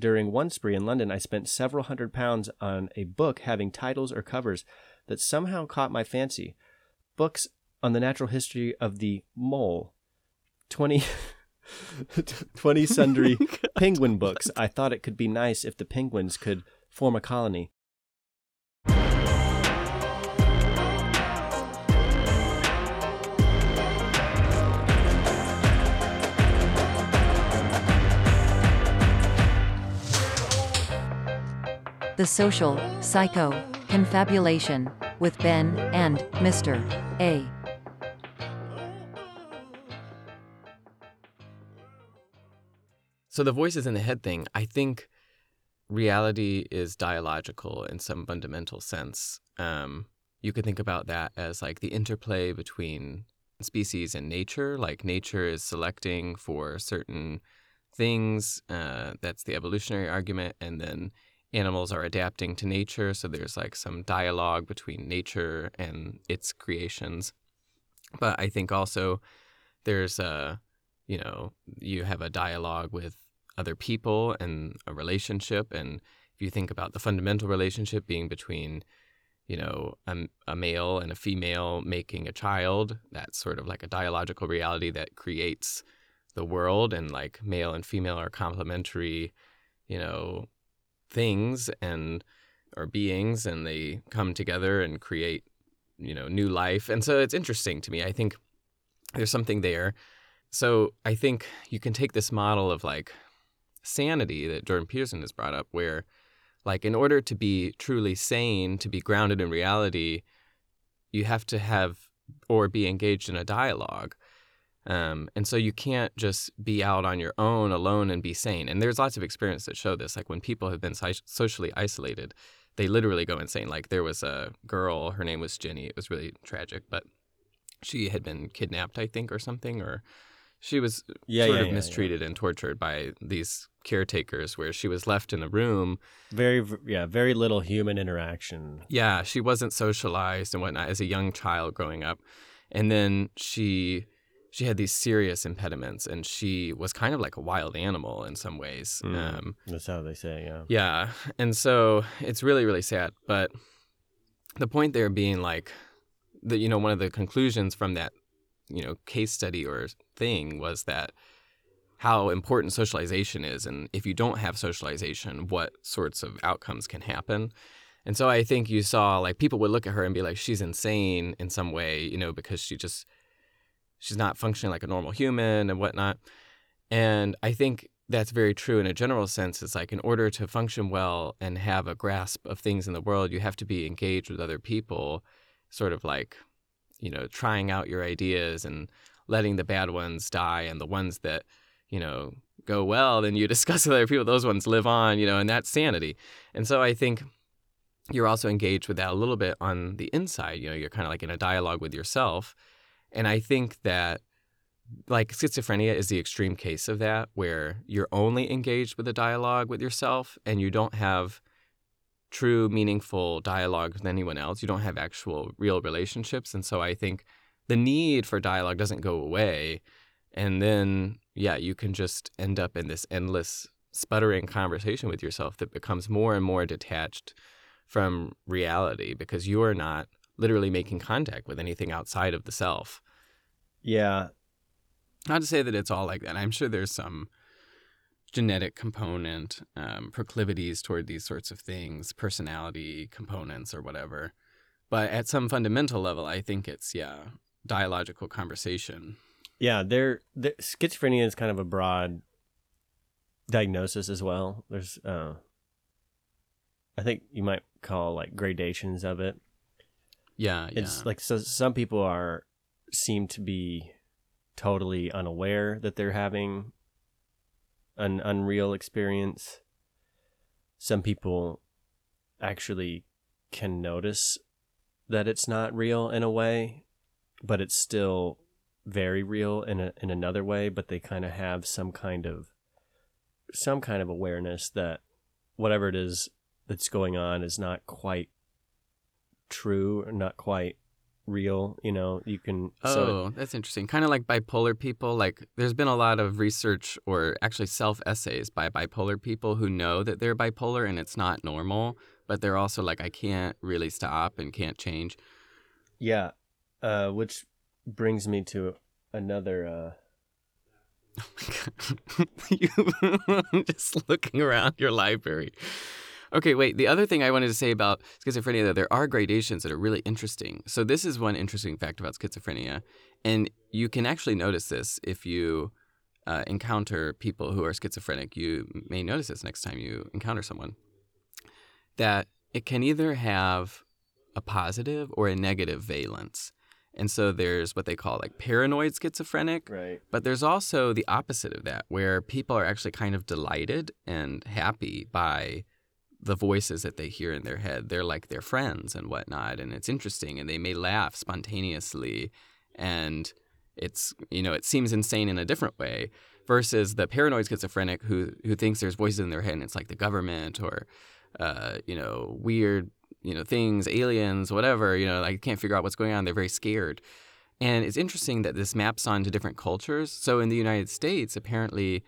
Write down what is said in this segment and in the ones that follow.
During one spree in London, I spent several hundred pounds on a book having titles or covers that somehow caught my fancy. Books on the natural history of the mole. 20, 20 sundry oh penguin books. I thought it could be nice if the penguins could form a colony. The Social Psycho Confabulation with Ben and Mr. A. So the voices in the head thing, I think reality is dialogical in some fundamental sense. Um, you could think about that as like the interplay between species and nature. Like nature is selecting for certain things. Uh, that's the evolutionary argument, and then animals are adapting to nature. So there's like some dialogue between nature and its creations. But I think also there's a, you know, you have a dialogue with other people and a relationship. And if you think about the fundamental relationship being between, you know, a, a male and a female making a child, that's sort of like a dialogical reality that creates the world. And like male and female are complementary, you know, things and or beings and they come together and create you know new life. And so it's interesting to me. I think there's something there. So i think you can take this model of like sanity that jordan peterson has brought up where like in order to be truly sane to be grounded in reality you have to have or be engaged in a dialogue um, and so you can't just be out on your own alone and be sane. And there's lots of experience that show this. Like when people have been socially isolated, they literally go insane. Like there was a girl, her name was Jenny. It was really tragic, but she had been kidnapped, I think, or something, or she was yeah, sort yeah, of yeah, mistreated and tortured by these caretakers where she was left in a room. Very, yeah, very little human interaction. Yeah, she wasn't socialized and whatnot as a young child growing up. And then she she had these serious impediments and she was kind of like a wild animal in some ways. Mm, Um, that's how they say, yeah. yeah. And so it's really, really sad. But the point there being like that, you know, one of the conclusions from that, you know, case study or thing was that how important socialization is. And if you don't have socialization, what sorts of outcomes can happen. And so I think you saw like people would look at her and be like, she's insane in some way, you know, because she just she's not functioning like a normal human and whatnot. And I think that's very true in a general sense. It's like in order to function well and have a grasp of things in the world, you have to be engaged with other people, sort of like, you know, trying out your ideas and letting the bad ones die and the ones that, you know, go well, then you discuss with other people, those ones live on, you know, and that's sanity. And so I think you're also engaged with that a little bit on the inside. You know, you're kind of like in a dialogue with yourself and I think that like schizophrenia is the extreme case of that, where you're only engaged with a dialogue with yourself and you don't have true, meaningful dialogue with anyone else. You don't have actual, real relationships. And so I think the need for dialogue doesn't go away. And then, yeah, you can just end up in this endless, sputtering conversation with yourself that becomes more and more detached from reality because you're not literally making contact with anything outside of the self. Yeah. Not to say that it's all like that. I'm sure there's some genetic component, um, proclivities toward these sorts of things, personality components or whatever. But at some fundamental level, I think it's, yeah, dialogical conversation. Yeah, there the, schizophrenia is kind of a broad diagnosis as well. There's uh I think you might call like gradations of it. Yeah, yeah. It's like so some people are seem to be totally unaware that they're having an unreal experience. Some people actually can notice that it's not real in a way, but it's still very real in a, in another way, but they kind of have some kind of some kind of awareness that whatever it is that's going on is not quite true or not quite real. You know, you can. Oh, So that's interesting. Kind of like bipolar people. Like, there's been a lot of research or actually self essays by bipolar people who know that they're bipolar and it's not normal, but they're also like, I can't really stop and can't change. yeah, uh, which brings me to another. Uh, you just looking around your library. Okay, wait. The other thing I wanted to say about schizophrenia, though, there are gradations that are really interesting. So this is one interesting fact about schizophrenia, and you can actually notice this if you uh, encounter people who are schizophrenic. You may notice this next time you encounter someone that it can either have a positive or a negative valence. And so there's what they call like paranoid schizophrenic, right. but there's also the opposite of that, where people are actually kind of delighted and happy by the voices that they hear in their head. They're like their friends and whatnot, and it's interesting, and they may laugh spontaneously, and it's you know it seems insane in a different way. Versus the paranoid schizophrenic who who thinks there's voices in their head, and it's like the government or uh, you know weird you know things, aliens, whatever. You know, like can't figure out what's going on. They're very scared. And it's interesting that this maps onto different cultures. So in the United States, apparently,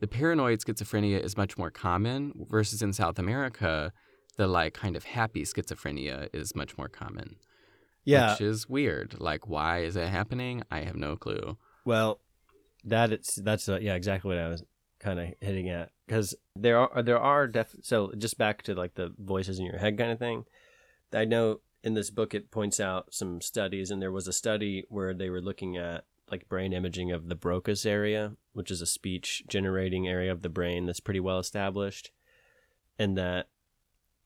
the paranoid schizophrenia is much more common, versus in South America, the like kind of happy schizophrenia is much more common. Yeah. Which is weird. Like, why is it happening? I have no clue. Well, that it's that's uh, yeah exactly what I was kind of hitting at because there are there are def so just back to like the voices in your head kind of thing. I know in this book it points out some studies and there was a study where they were looking at like brain imaging of the Broca's area, which is a speech generating area of the brain that's pretty well established, and that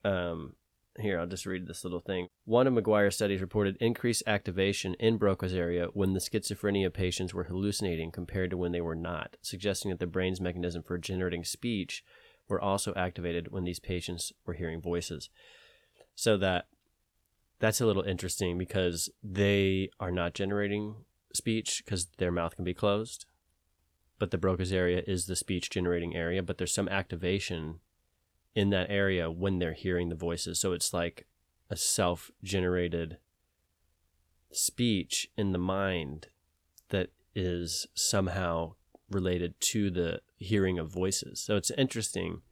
um here I'll just read this little thing. One of McGuire's studies reported increased activation in Broca's area when the schizophrenia patients were hallucinating compared to when they were not, suggesting that the brain's mechanism for generating speech were also activated when these patients were hearing voices. So that that's a little interesting because they are not generating speech because their mouth can be closed. But the Broca's area is the speech generating area, but there's some activation in that area when they're hearing the voices. So it's like a self generated speech in the mind that is somehow related to the hearing of voices. So it's interesting.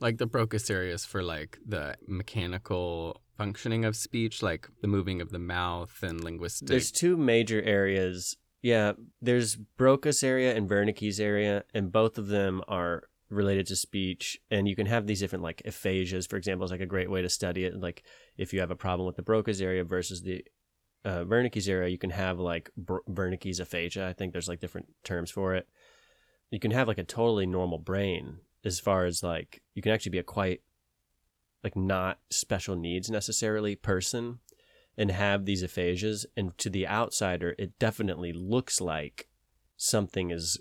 Like the Broca's areas for like the mechanical functioning of speech, like the moving of the mouth and linguistic. There's two major areas. Yeah, there's Broca's area and Wernicke's area, and both of them are related to speech. And you can have these different like aphasias, for example, is like a great way to study it. Like if you have a problem with the Broca's area versus the uh, Wernicke's area, you can have like Br- Wernicke's aphasia. I think there's like different terms for it. You can have like a totally normal brain as far as like you can actually be a quite like not special needs necessarily person and have these aphasias and to the outsider it definitely looks like something is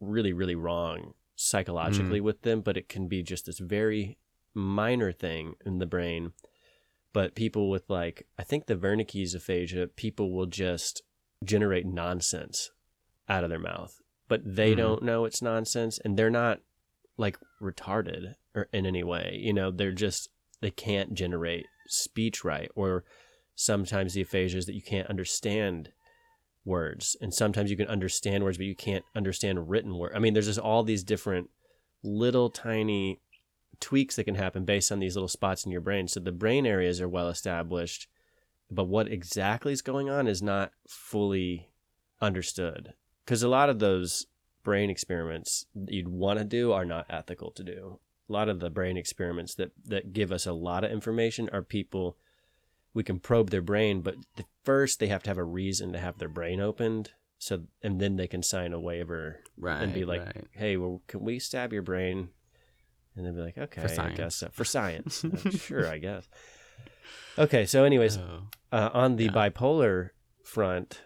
really really wrong psychologically with them but it can be just this very minor thing in the brain but people with like i think the wernicke's aphasia people will just generate nonsense out of their mouth but they Mhm. don't know it's nonsense and they're not like retarded or in any way you know they're just they can't generate speech right or sometimes the aphasia is that you can't understand words and sometimes you can understand words but you can't understand written word i mean there's just all these different little tiny tweaks that can happen based on these little spots in your brain. So the brain areas are well established but what exactly is going on is not fully understood because a lot of those brain experiments you'd want to do are not ethical to do a lot of the brain experiments that that give us a lot of information are people we can probe their brain but the, first they have to have a reason to have their brain opened so and then they can sign a waiver right, and be like right. hey well can we stab your brain and then be like okay i guess so. for science Uh, sure i guess okay so anyways Oh. uh, on the Yeah. bipolar front,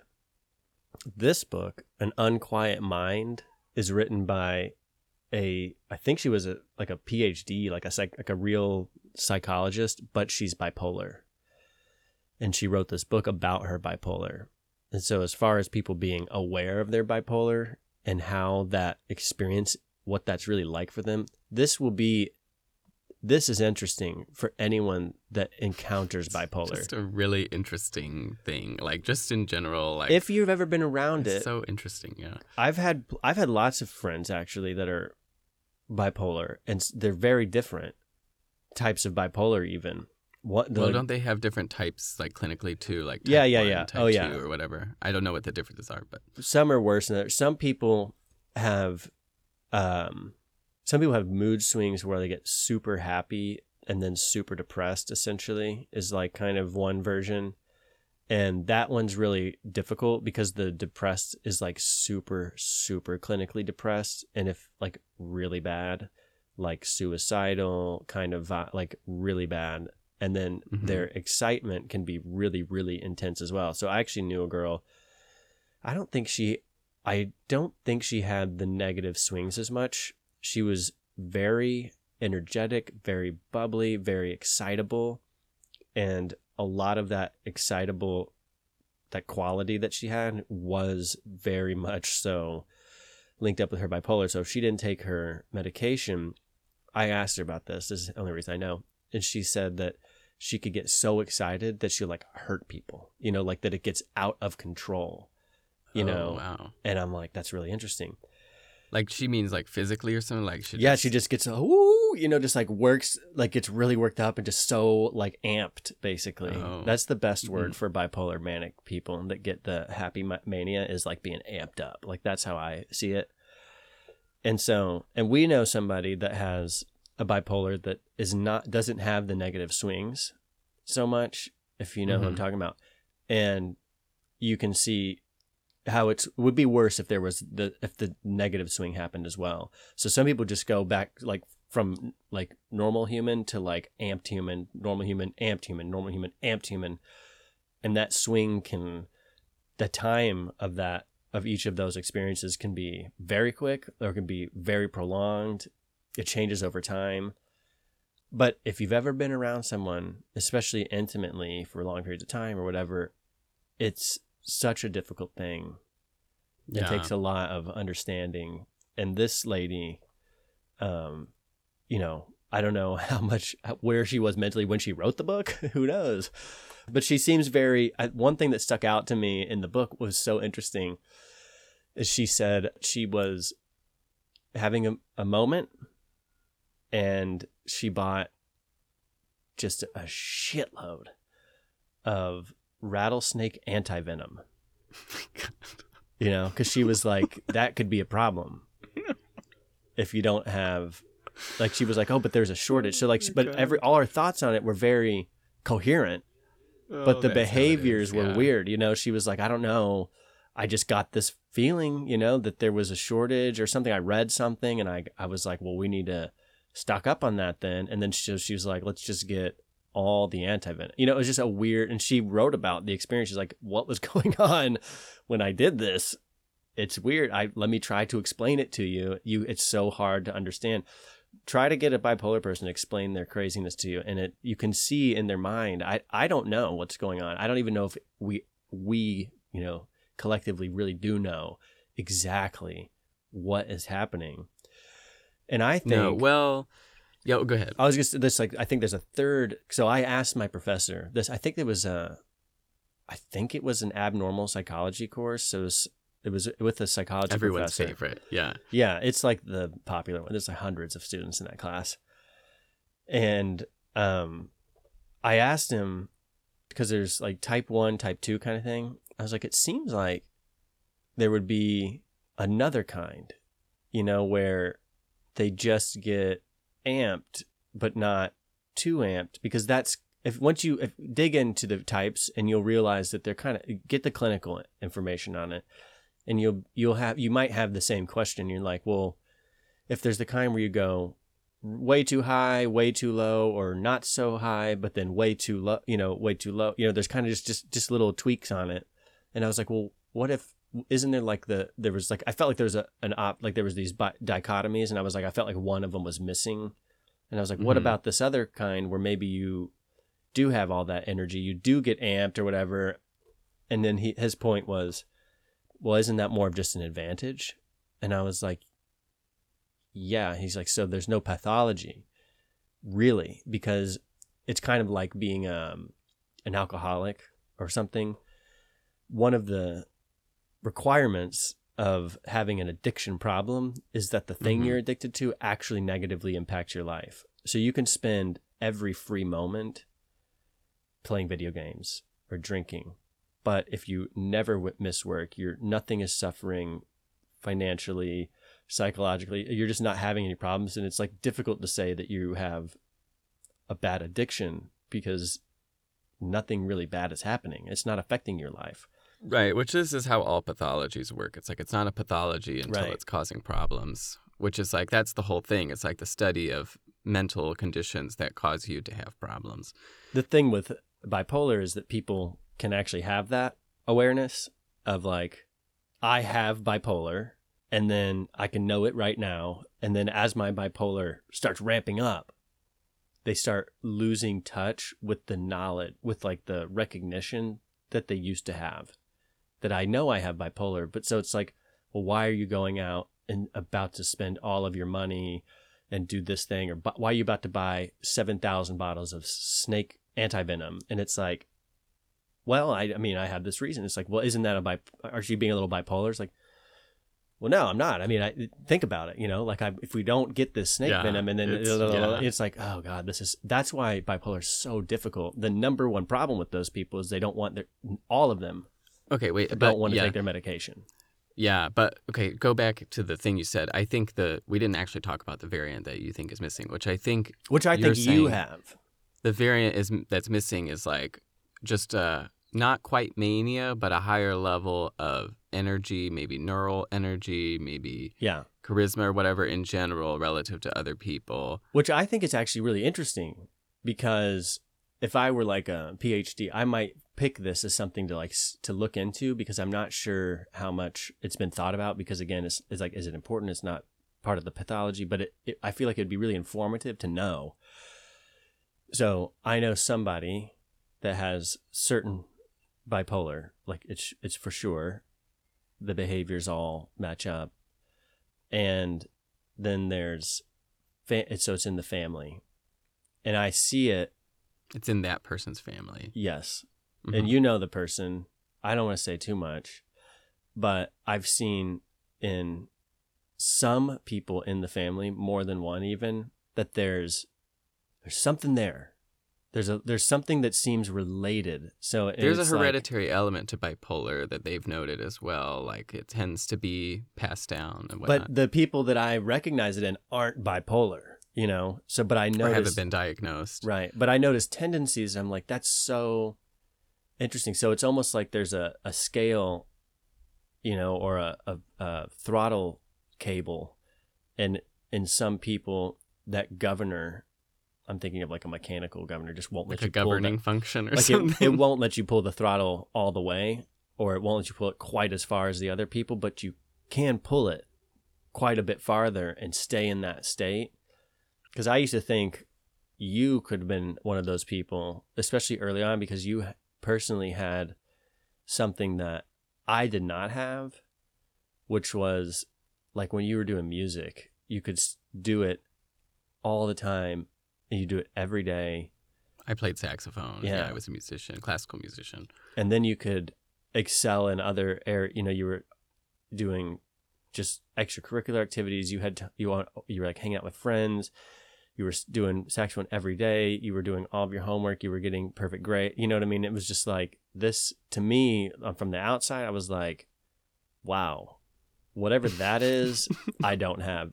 this book, An Unquiet Mind, is written by a I think she was a like a PhD, like a psych, like a real psychologist, but she's bipolar. And she wrote this book about her bipolar. And so as far as people being aware of their bipolar and how that experience what that's really like for them, this will be this is interesting for anyone that encounters bipolar. Just a really interesting thing. Like just in general, like if you've ever been around it's it, so interesting. Yeah. I've had I've had lots of friends actually that are bipolar, and they're very different types of bipolar. Even what the well, don't they have different types, like clinically too, like type Yeah, yeah, 1, yeah. Oh, yeah. or whatever? I don't know what the differences are, but some are worse than others. Some people have, um, some people have mood swings where they get super happy and then super depressed. Essentially, is like kind of one version, and that one's really difficult because the depressed is like super super clinically depressed, and if like really bad, like suicidal, kind of vi- like really bad. And then Mhm. their excitement can be really, really intense as well. So I actually knew a girl I don't think she I don't think she had the negative swings as much. She was very energetic, very bubbly, very excitable, and a lot of that excitable that quality that she had was very much so linked up with her bipolar. So if she didn't take her medication, I asked her about this. This is the only reason I know. And she said that she could get so excited that she'll like hurt people, you know, like that it gets out of control you Oh, know wow. and i'm like that's really interesting Like she means like physically or something. Like she yeah just, she just gets ooh you know just like works like gets really worked up and just so like amped basically Oh. that's the best word Mhm. for bipolar manic people that get the happy mania is like being amped up like that's how i see it and so and we know somebody that has a bipolar that is not doesn't have the negative swings so much if you know who i'm Mhm. talking about and you can see how it would be worse if there was the if the negative swing happened as well. So some people just go back like from like normal human to like amped human normal human amped human normal human amped human. And that swing can the time of that of each of those experiences can be very quick or can be very prolonged. It changes over time. But if you've ever been around someone especially intimately for long periods of time or whatever it's such a difficult thing. It Yeah. takes a lot of understanding. And this lady um you know i don't know how much where she was mentally when she wrote the book. Who knows? But she seems very one thing that stuck out to me in the book was so interesting is she said she was having a, a moment and she bought just a shitload of rattlesnake anti-venom. You know because she was like that could be a problem. If you don't have like she was like oh but there's a shortage. So like but every all our thoughts on it were very coherent Oh, but the that's how it behaviors were yeah. weird. You know she was like i don't know. I just got this feeling you know that there was a shortage or something. I read something and i i was like well we need to stock up on that then. And then she, she was like let's just get all the anti-venom you know it was just a weird and she wrote about the experience. She's like what was going on when i did this? It's weird. I let me try to explain it to you. You it's so hard to understand. Try to get a bipolar person to explain their craziness to you and it you can see in their mind i i don't know what's going on. I don't even know if we we you know collectively really do know exactly what is happening. And i think No, well, yeah. Go ahead. I was just this like I think there's a third. So I asked my professor this. I think it was a, I think it was an abnormal psychology course. So it was it was with a psychology Everyone's professor. favorite. Yeah. Yeah, it's like the popular one. There's like hundreds of students in that class, and um, I asked him because there's like type one, type two kind of thing. I was like, it seems like there would be another kind, you know, where they just get amped but not too amped because that's if once you if, dig into the types and you'll realize that they're kind of get the clinical information on it and you'll you'll have you might have the same question. You're like well if there's the kind where you go way too high way too low or not so high but then way too low you know way too low you know there's kind of just just just little tweaks on it. And i was like well what if isn't there like the there was like i felt like there was a an op like there was these bi- dichotomies and i was like i felt like one of them was missing and i was like what Mhm. about this other kind where maybe you do have all that energy you do get amped or whatever and then he his point was well isn't that more of just an advantage and i was like yeah he's like so there's no pathology really, because it's kind of like being um, an alcoholic or something. One of the requirements of having an addiction problem is that the thing Mhm. you're addicted to actually negatively impacts your life. So you can spend every free moment playing video games or drinking, but if you never miss work, you're nothing is suffering financially, psychologically. You're just not having any problems, and it's like difficult to say that you have a bad addiction because nothing really bad is happening. It's not affecting your life. Right, which this is how all pathologies work. It's like it's not a pathology until Right. it's causing problems, which is like that's the whole thing. It's like the study of mental conditions that cause you to have problems. the thing with bipolar is that people can actually have that awareness of like i have bipolar and then i can know it right now and then as my bipolar starts ramping up they start losing touch with the knowledge with like the recognition that they used to have that i know i have bipolar but so it's like well why are you going out and about to spend all of your money and do this thing? Or why are you about to buy 7000 bottles of snake anti-venom? And it's like well I, I mean i have this reason. It's like well isn't that a bi are you being a little bipolar? It's like well no i'm not. I mean i think about it you know like I, if we don't get this snake Yeah, venom and then it's- it's, yeah. like oh god this is that's why bipolar is so difficult. The number one problem with those people is they don't want their all of them Okay, wait, don't want to yeah, take their medication yeah, but okay, go back to the thing you said. I think the we didn't actually talk about the variant that you think is missing, which I think which i think you have the variant is that's missing is like just uh not quite mania, but a higher level of energy, maybe neural energy, maybe yeah charisma or whatever in general relative to other people. which I think is actually really interesting because if I were like a PhD, I might pick this as something to like to look into because I'm not sure how much it's been thought about because again, it's, it's like is it important? It's not part of the pathology, but it, it I feel like it'd be really informative to know. So I know somebody that has certain bipolar, like it's it's for sure, the behaviors all match up, and then there's fa- so it's in the family and i see it It's in that person's family. yes Mhm. and you know the person i don't want to say too much but i've seen in some people in the family more than one even that there's there's something there there's a there's something that seems related so There's a it's like- hereditary element to bipolar that they've noted as well. Like it tends to be passed down and but the people that i recognize it in aren't bipolar you know so but i or noticed haven't been diagnosed. Right. But I noticed tendencies. I'm like, that's so interesting. So it's almost like there's a, a scale, you know, or a, a, a throttle cable. And in some people, that governor, I'm thinking of like a mechanical governor, just won't Like let you pull governing the, function or like something. it, it won't let you pull the throttle all the way, or it won't let you pull it quite as far as the other people, but you can pull it quite a bit farther and stay in that state. Because I used to think you could have been one of those people, especially early on, because you personally had something that I did not have, which was like when you were doing music, you could do it all the time and you do it every day I played saxophone. Yeah. Yeah. I was a musician, classical musician. and then you could excel in other air you know you were doing just extracurricular activities you had to, you want you were like hanging out with friends you were doing saxophone every day you were doing all of your homework you were getting perfect grade you know what i mean it was just like this to me uh, from the outside i was like wow whatever that is i don't have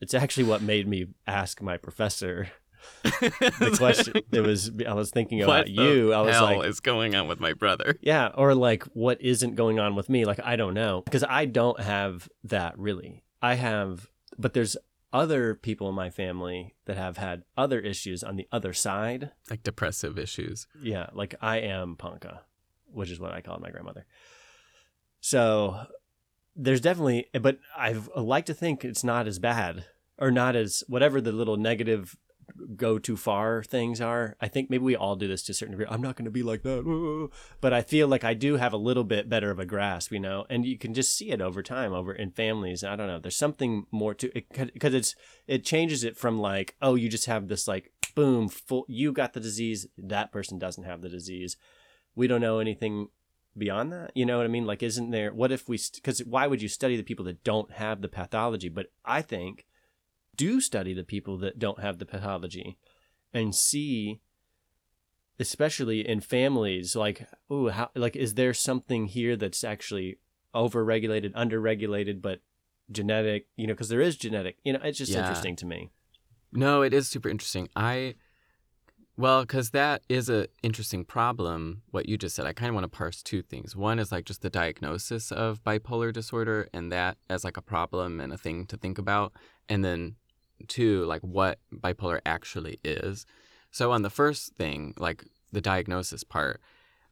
it's actually what made me ask my professor the question it was i was thinking what about you i was hell like is going on with my brother? yeah, or like what isn't going on with me? Like I don't know because I don't have that really. I have, but there's other people in my family that have had other issues on the other side. Like depressive issues. Yeah, like I am Panka, which is what I called my grandmother. So there's definitely, but I've I like to think it's not as bad or not as whatever the little negative go too far things are. I think maybe we all do this to a certain degree. I'm not going to be like that, but I feel like I do have a little bit better of a grasp, you know, and you can just see it over time, over in families. I don't know. There's something more to it because it's it changes it from like, oh, you just have this like boom, full, you got the disease, that person doesn't have the disease. We don't know anything beyond that. You know what I mean? Like, isn't there? What if we? Because why would you study the people that don't have the pathology? But I think do study the people that don't have the pathology and see especially in families like oh how like is there something here that's actually overregulated underregulated but genetic you know because there is genetic you know it's just Yeah. interesting to me No, it is super interesting. I, well, because that is a interesting problem. What you just said, I kind of want to parse two things. One is like just the diagnosis of bipolar disorder, and that as like a problem and a thing to think about, and then two, like what bipolar actually is. So on the first thing, like the diagnosis part,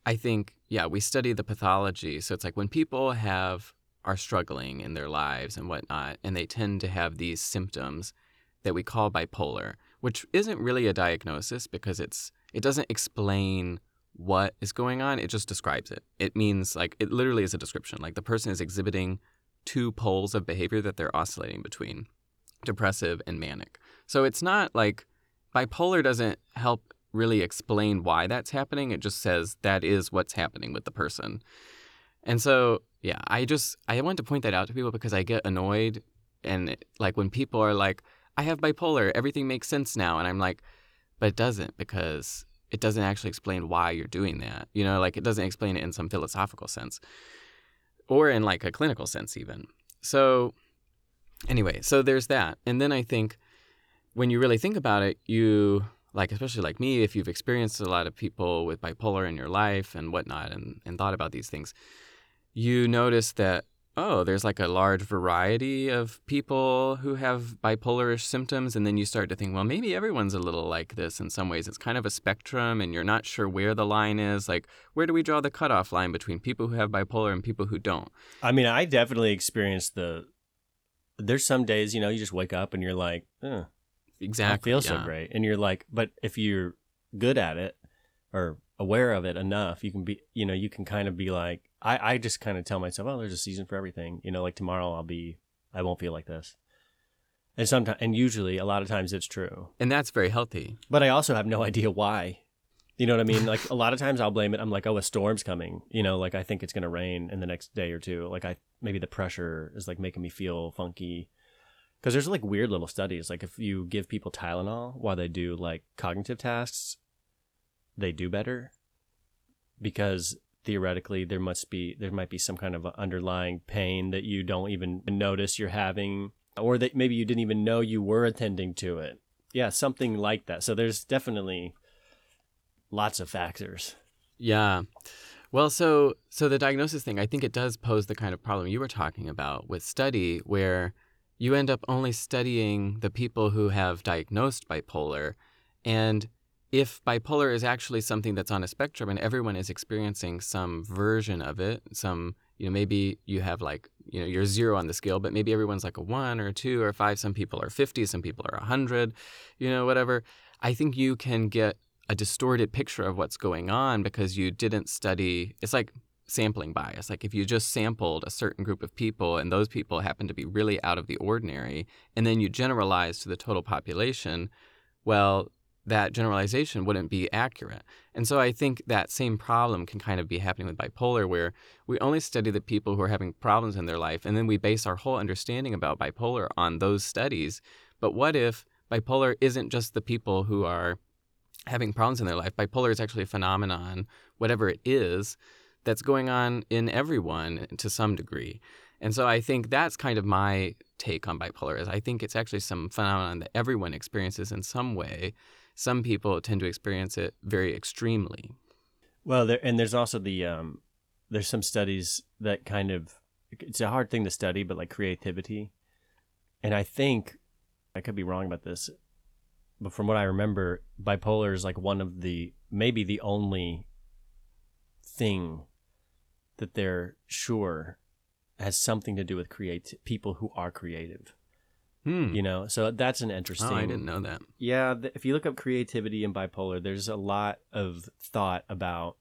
I think yeah, we study the pathology. So it's like when people have are struggling in their lives and whatnot, and they tend to have these symptoms that we call bipolar, which isn't really a diagnosis because it's it doesn't explain what is going on, it just describes it. It means like it literally is a description. Like the person is exhibiting two poles of behavior that they're oscillating between, depressive and manic. So it's not like bipolar doesn't help really explain why that's happening. It just says that is what's happening with the person. And so, yeah, I just I want to point that out to people because I get annoyed and like when people are like I have bipolar, everything makes sense now. And I'm like, but it doesn't because it doesn't actually explain why you're doing that. You know, like it doesn't explain it in some philosophical sense or in like a clinical sense, even. So, anyway, so there's that. And then I think when you really think about it, you, like, especially like me, if you've experienced a lot of people with bipolar in your life and whatnot and, and thought about these things, you notice that oh, there's like a large variety of people who have bipolarish symptoms. And then you start to think, well, maybe everyone's a little like this in some ways. It's kind of a spectrum, and you're not sure where the line is. Like, where do we draw the cutoff line between people who have bipolar and people who don't? i mean i definitely experienced the there's some days you know you just wake up and you're like eh, Exactly. Feel so great. And you're like, but if you're good at it or aware of it enough, you can be, you know, you can kind of be like, I, I just kind of tell myself, oh, there's a season for everything. You know, like tomorrow I'll be, I won't feel like this. And sometimes, and usually a lot of times it's true. And that's very healthy. But I also have no idea why. You know what I mean? Like a lot of times I'll blame it. I'm like, oh, a storm's coming. You know, like I think it's going to rain in the next day or two. Like I, maybe the pressure is like making me feel funky. Because there's like weird little studies. Like if you give people Tylenol while they do like cognitive tasks, they do better. Because theoretically there must be, there might be some kind of underlying pain that you don't even notice you're having, or that maybe you didn't even know you were attending to it. Yeah, something like that. So there's definitely lots of factors. Yeah. Well, so so the diagnosis thing, I think it does pose the kind of problem you were talking about with study where you end up only studying the people who have diagnosed bipolar and if bipolar is actually something that's on a spectrum and everyone is experiencing some version of it, some you know maybe you have like you know you're zero on the scale, but maybe everyone's like a one or a two or a five. Some people are fifty, some people are a hundred, you know whatever. I think you can get a distorted picture of what's going on because you didn't study. It's like sampling bias. Like if you just sampled a certain group of people and those people happen to be really out of the ordinary, and then you generalize to the total population, well, that generalization wouldn't be accurate. And so I think that same problem can kind of be happening with bipolar, where we only study the people who are having problems in their life, and then we base our whole understanding about bipolar on those studies. But what if bipolar isn't just the people who are having problems in their life? Bipolar is actually a phenomenon, whatever it is, that's going on in everyone to some degree. And so I think that's kind of my take on bipolar is I think it's actually some phenomenon that everyone experiences in some way. Some people tend to experience it very extremely. Well, there and there's also the um, there's some studies that kind of it's a hard thing to study, but like creativity, and I think I could be wrong about this, but from what I remember, bipolar is like one of the maybe the only thing that they're sure has something to do with create people who are creative. Hmm. You know, so that's an interesting. Oh, I didn't know that. Yeah, th- if you look up creativity and bipolar, there's a lot of thought about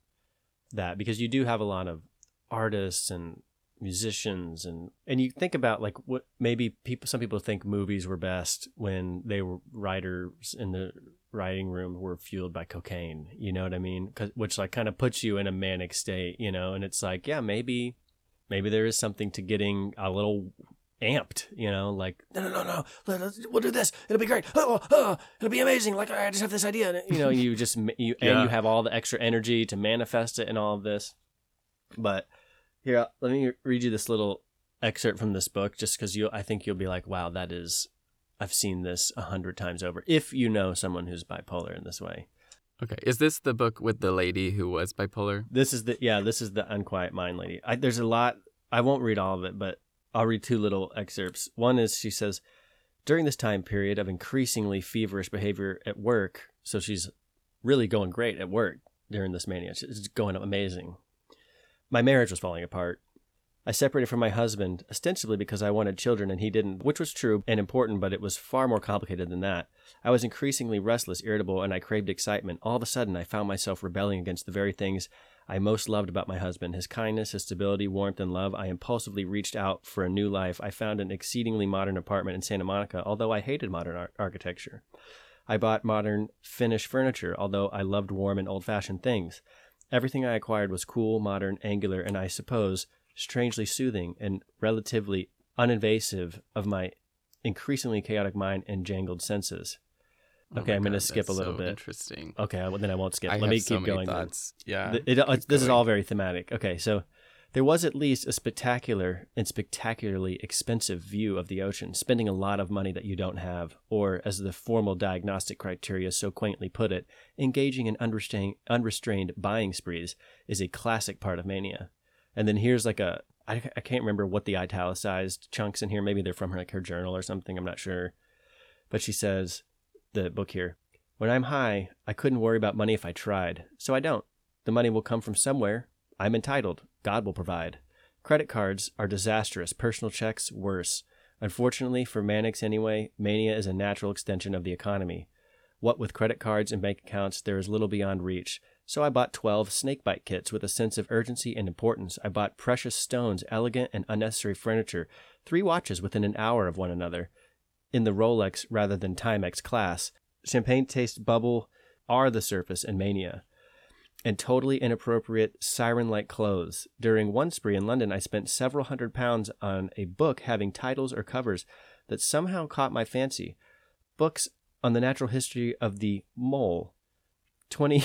that because you do have a lot of artists and musicians and and you think about like what maybe people some people think movies were best when they were writers in the writing room were fueled by cocaine you know what i mean? 'Cause- which like kind of puts you in a manic state you know? And it's like yeah maybe maybe there is something to getting a little amped you know? Like no no no no let's- we'll do this. It'll be great. Oh, oh, oh it'll be amazing. Like i just have this idea. And, you know you just you and you have all the extra energy to manifest it and all of this. But here let me read you this little excerpt from this book just because you i think you'll be like wow that is i've seen this a hundred times over if you know someone who's bipolar in this way Okay. Is this the book with the lady who was bipolar? this is the yeah this is the unquiet mind lady I, there's a lot i won't read all of it but i'll read two little excerpts one is she says during this time period of increasingly feverish behavior at work so she's really going great at work during this mania she's going amazing my marriage was falling apart I separated from my husband ostensibly because I wanted children and he didn't, which was true and important, but it was far more complicated than that. I was increasingly restless, irritable, and I craved excitement. All of a sudden, I found myself rebelling against the very things I most loved about my husband his kindness, his stability, warmth, and love. I impulsively reached out for a new life. I found an exceedingly modern apartment in Santa Monica, although I hated modern ar- architecture. I bought modern Finnish furniture, although I loved warm and old fashioned things. Everything I acquired was cool, modern, angular, and I suppose strangely soothing and relatively uninvasive of my increasingly chaotic mind and jangled senses. Oh Okay, my I'm gonna skip a little so bit. Interesting. Okay, well, then I won't skip. I Let me so keep many going. then. thoughts. Yeah. Th- it- uh, keep this is all very thematic. Okay, so there was at least a spectacular and spectacularly expensive view of the ocean, spending a lot of money that you don't have, or as the formal diagnostic criteria so quaintly put it, engaging in unrestrained, unrestrained buying sprees is a classic part of mania. And then here's like a I, I can't remember what the italicized chunks in here. Maybe they're from her like her journal or something. I'm not sure. But she says, the book here, when I'm high, I couldn't worry about money if I tried, so I don't. The money will come from somewhere. I'm entitled. God will provide. Credit cards are disastrous, personal checks worse. Unfortunately, for manics anyway, mania is a natural extension of the economy. What with credit cards and bank accounts, there is little beyond reach. So I bought 12 snakebite kits with a sense of urgency and importance. I bought precious stones, elegant and unnecessary furniture, three watches within an hour of one another, in the Rolex rather than Timex class. Champagne taste bubble are the surface in mania and totally inappropriate siren like clothes. During one spree in London, I spent several hundred pounds on a book having titles or covers that somehow caught my fancy. Books on the natural history of the mole. 20,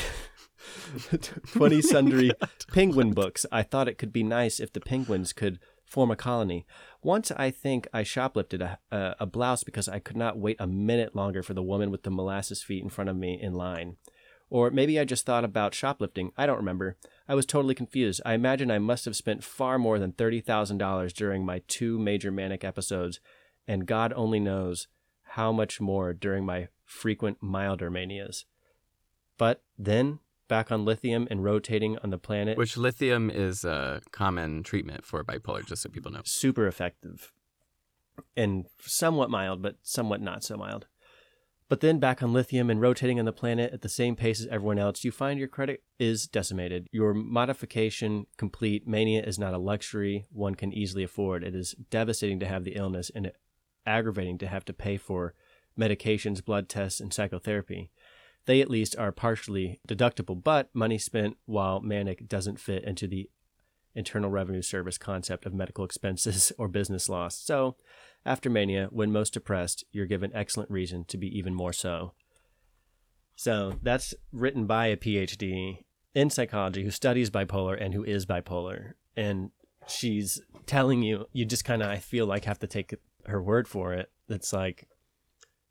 20 sundry penguin books. I thought it could be nice if the penguins could form a colony. Once I think I shoplifted a, a, a blouse because I could not wait a minute longer for the woman with the molasses feet in front of me in line. Or maybe I just thought about shoplifting. I don't remember. I was totally confused. I imagine I must have spent far more than $30,000 during my two major manic episodes, and God only knows how much more during my frequent milder manias. But then, back on lithium and rotating on the planet, Which lithium is a common treatment for bipolar, just so people know. super effective and somewhat mild, but somewhat not so mild. But then back on lithium and rotating on the planet at the same pace as everyone else, you find your credit is decimated. Your modification complete. Mania is not a luxury one can easily afford. It is devastating to have the illness and aggravating to have to pay for medications, blood tests, and psychotherapy. They at least are partially deductible, but money spent while manic doesn't fit into the Internal Revenue Service concept of medical expenses or business loss. So, after mania, when most depressed, you're given excellent reason to be even more so. So, that's written by a PhD in psychology who studies bipolar and who is bipolar. And she's telling you, you just kind of, I feel like, have to take her word for it. It's like,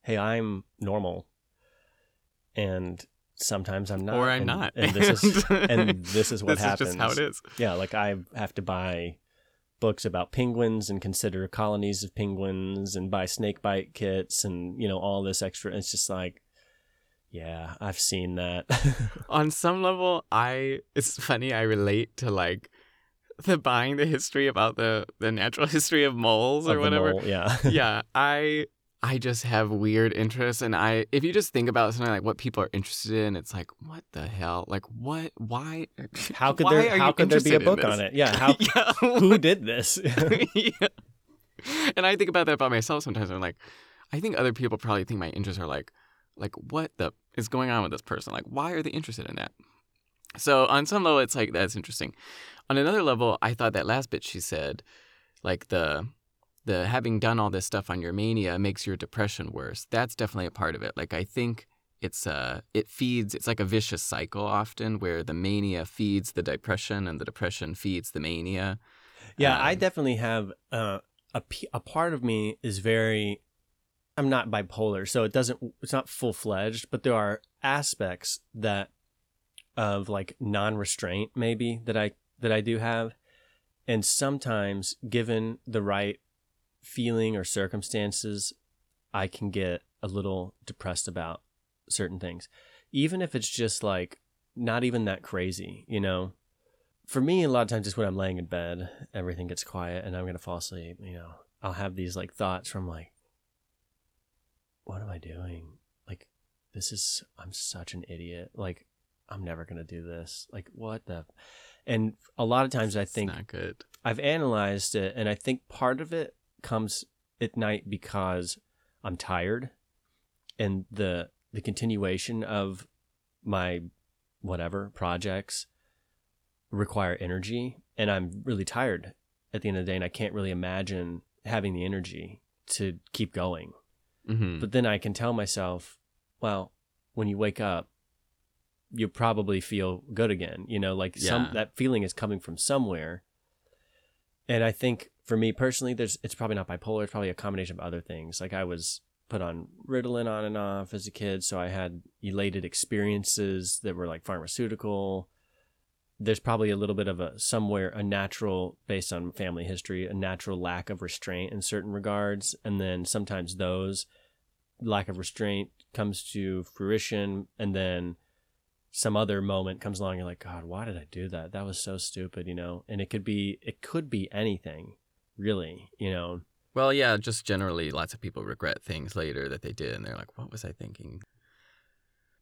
hey, I'm normal. And sometimes I'm not. or I'm and- not. And this is, and this is what this happens. is just how it is. Yeah, like I have to buy books about penguins and consider colonies of penguins and buy snake bite kits and you know all this extra. It's just like, yeah, I've seen that. On some level, I it's funny. I relate to like the buying the history about the the natural history of moles or whatever. mole, yeah. yeah, I I just have weird interests, and I if you just think about something like what people are interested in, it's like what the hell, like what, why, How could why there how could there be a book on it? Yeah, how yeah. who did this? yeah. And I think about that about myself sometimes. I'm like, I think other people probably think my interests are like, like what the is going on with this person? Like, why are they interested in that? So on some level, it's like that's interesting. On another level, I thought that last bit she said, like the the having done all this stuff on your mania makes your depression worse. That's definitely a part of it. Like I think it's uh it feeds it's like a vicious cycle often where the mania feeds the depression and the depression feeds the mania. Yeah, I Um, definitely have uh, a a part of me is very. I'm not bipolar, so it doesn't. It's not full fledged, but there are aspects that of like non-restraint maybe that I that I do have, and sometimes given the right feeling or circumstances, I can get a little depressed about certain things, even if it's just like not even that crazy, you know for me, a lot of times it's when I'm laying in bed, everything gets quiet and I'm going to fall asleep. You know, I'll have these like thoughts from like, what am I doing? Like, this is, I'm such an idiot. Like, I'm never going to do this. Like, what the? And a lot of times I think not good. I've analyzed it, and I think part of it comes at night because I'm tired, and the the continuation of my whatever projects require energy, and I'm really tired at the end of the day, and I can't really imagine having the energy to keep going. hmm But then I can tell myself, well, when you wake up, you'll probably feel good again. You know, like some that feeling is coming from somewhere. And I think for me personally, there's it's probably not bipolar. It's probably a combination of other things. Like I was put on Ritalin on and off as a kid, so I had elated experiences that were like pharmaceutical. There's probably a little bit of a somewhere a natural based on family history, a natural lack of restraint in certain regards, and then sometimes those lack of restraint comes to fruition and then some other moment comes along you're like god why did i do that that was so stupid you know and it could be it could be anything really you know Well, yeah, just generally, lots of people regret things later that they did, and they're like, "What was I thinking?"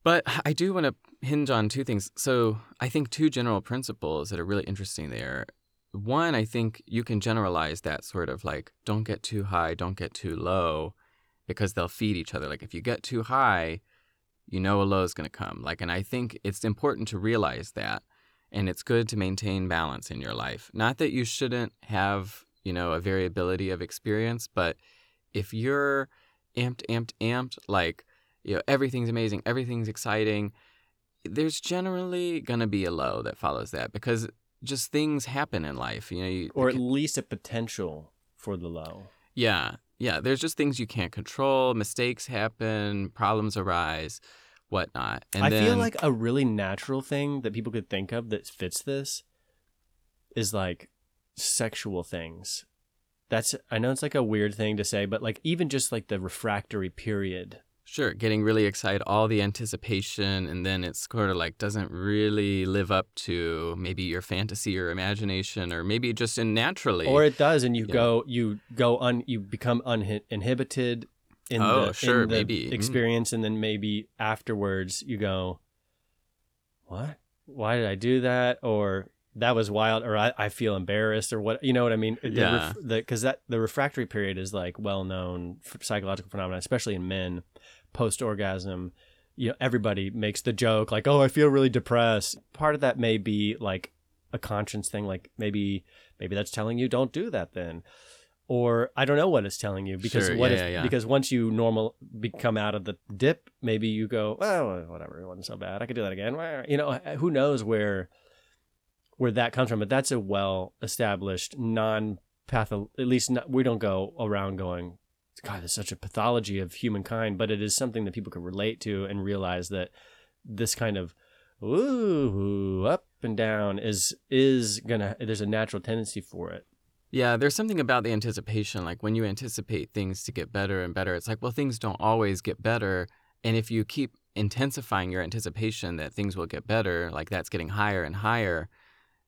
But I do want to hinge on two things. So I think two general principles that are really interesting there. One, I think you can generalize that sort of like, don't get too high, don't get too low, because they'll feed each other. Like if you get too high, you know a low is going to come. Like, and I think it's important to realize that, and it's good to maintain balance in your life. Not that you shouldn't have you know, a variability of experience. But if you're amped, amped, amped, like, you know, everything's amazing, everything's exciting, there's generally going to be a low that follows that because just things happen in life. You know, you, or at can- least a potential for the low yeah, yeah, there's just things you can't control, mistakes happen, problems arise, whatnot. And i then, feel like a really natural thing that people could think of that fits this is like sexual things that's i know it's like a weird thing to say but like even just like the refractory period Sure, getting really excited, all the anticipation, and then it's sort of like doesn't really live up to maybe your fantasy or imagination, or maybe just in naturally. or it does and you Yeah. go you go un you become uninhibited in Oh, the, sure, in the maybe. Mm. experience and then maybe afterwards you go what why did i do that or that was wild or i, I feel embarrassed or what you know what i mean? Yeah. because that the refractory period is like well known psychological phenomenon especially in men post orgasm you know everybody makes the joke like oh i feel really depressed. Part of that may be like a conscience thing like maybe maybe that's telling you don't do that then. Or i don't know what it's telling you because Sure, what yeah, if yeah, yeah. because once you normal become out of the dip maybe you go well whatever it wasn't so bad i could do that again. You know who knows where where that comes from but that's a well established non patho at least not, we don't go around going god there's such a pathology of humankind but it is something that people can relate to and realize that this kind of ooh up and down is is gonna there's a natural tendency for it yeah, there's something about the anticipation. Like when you anticipate things to get better and better, it's like, well, things don't always get better. And if you keep intensifying your anticipation that things will get better, like that's getting higher and higher,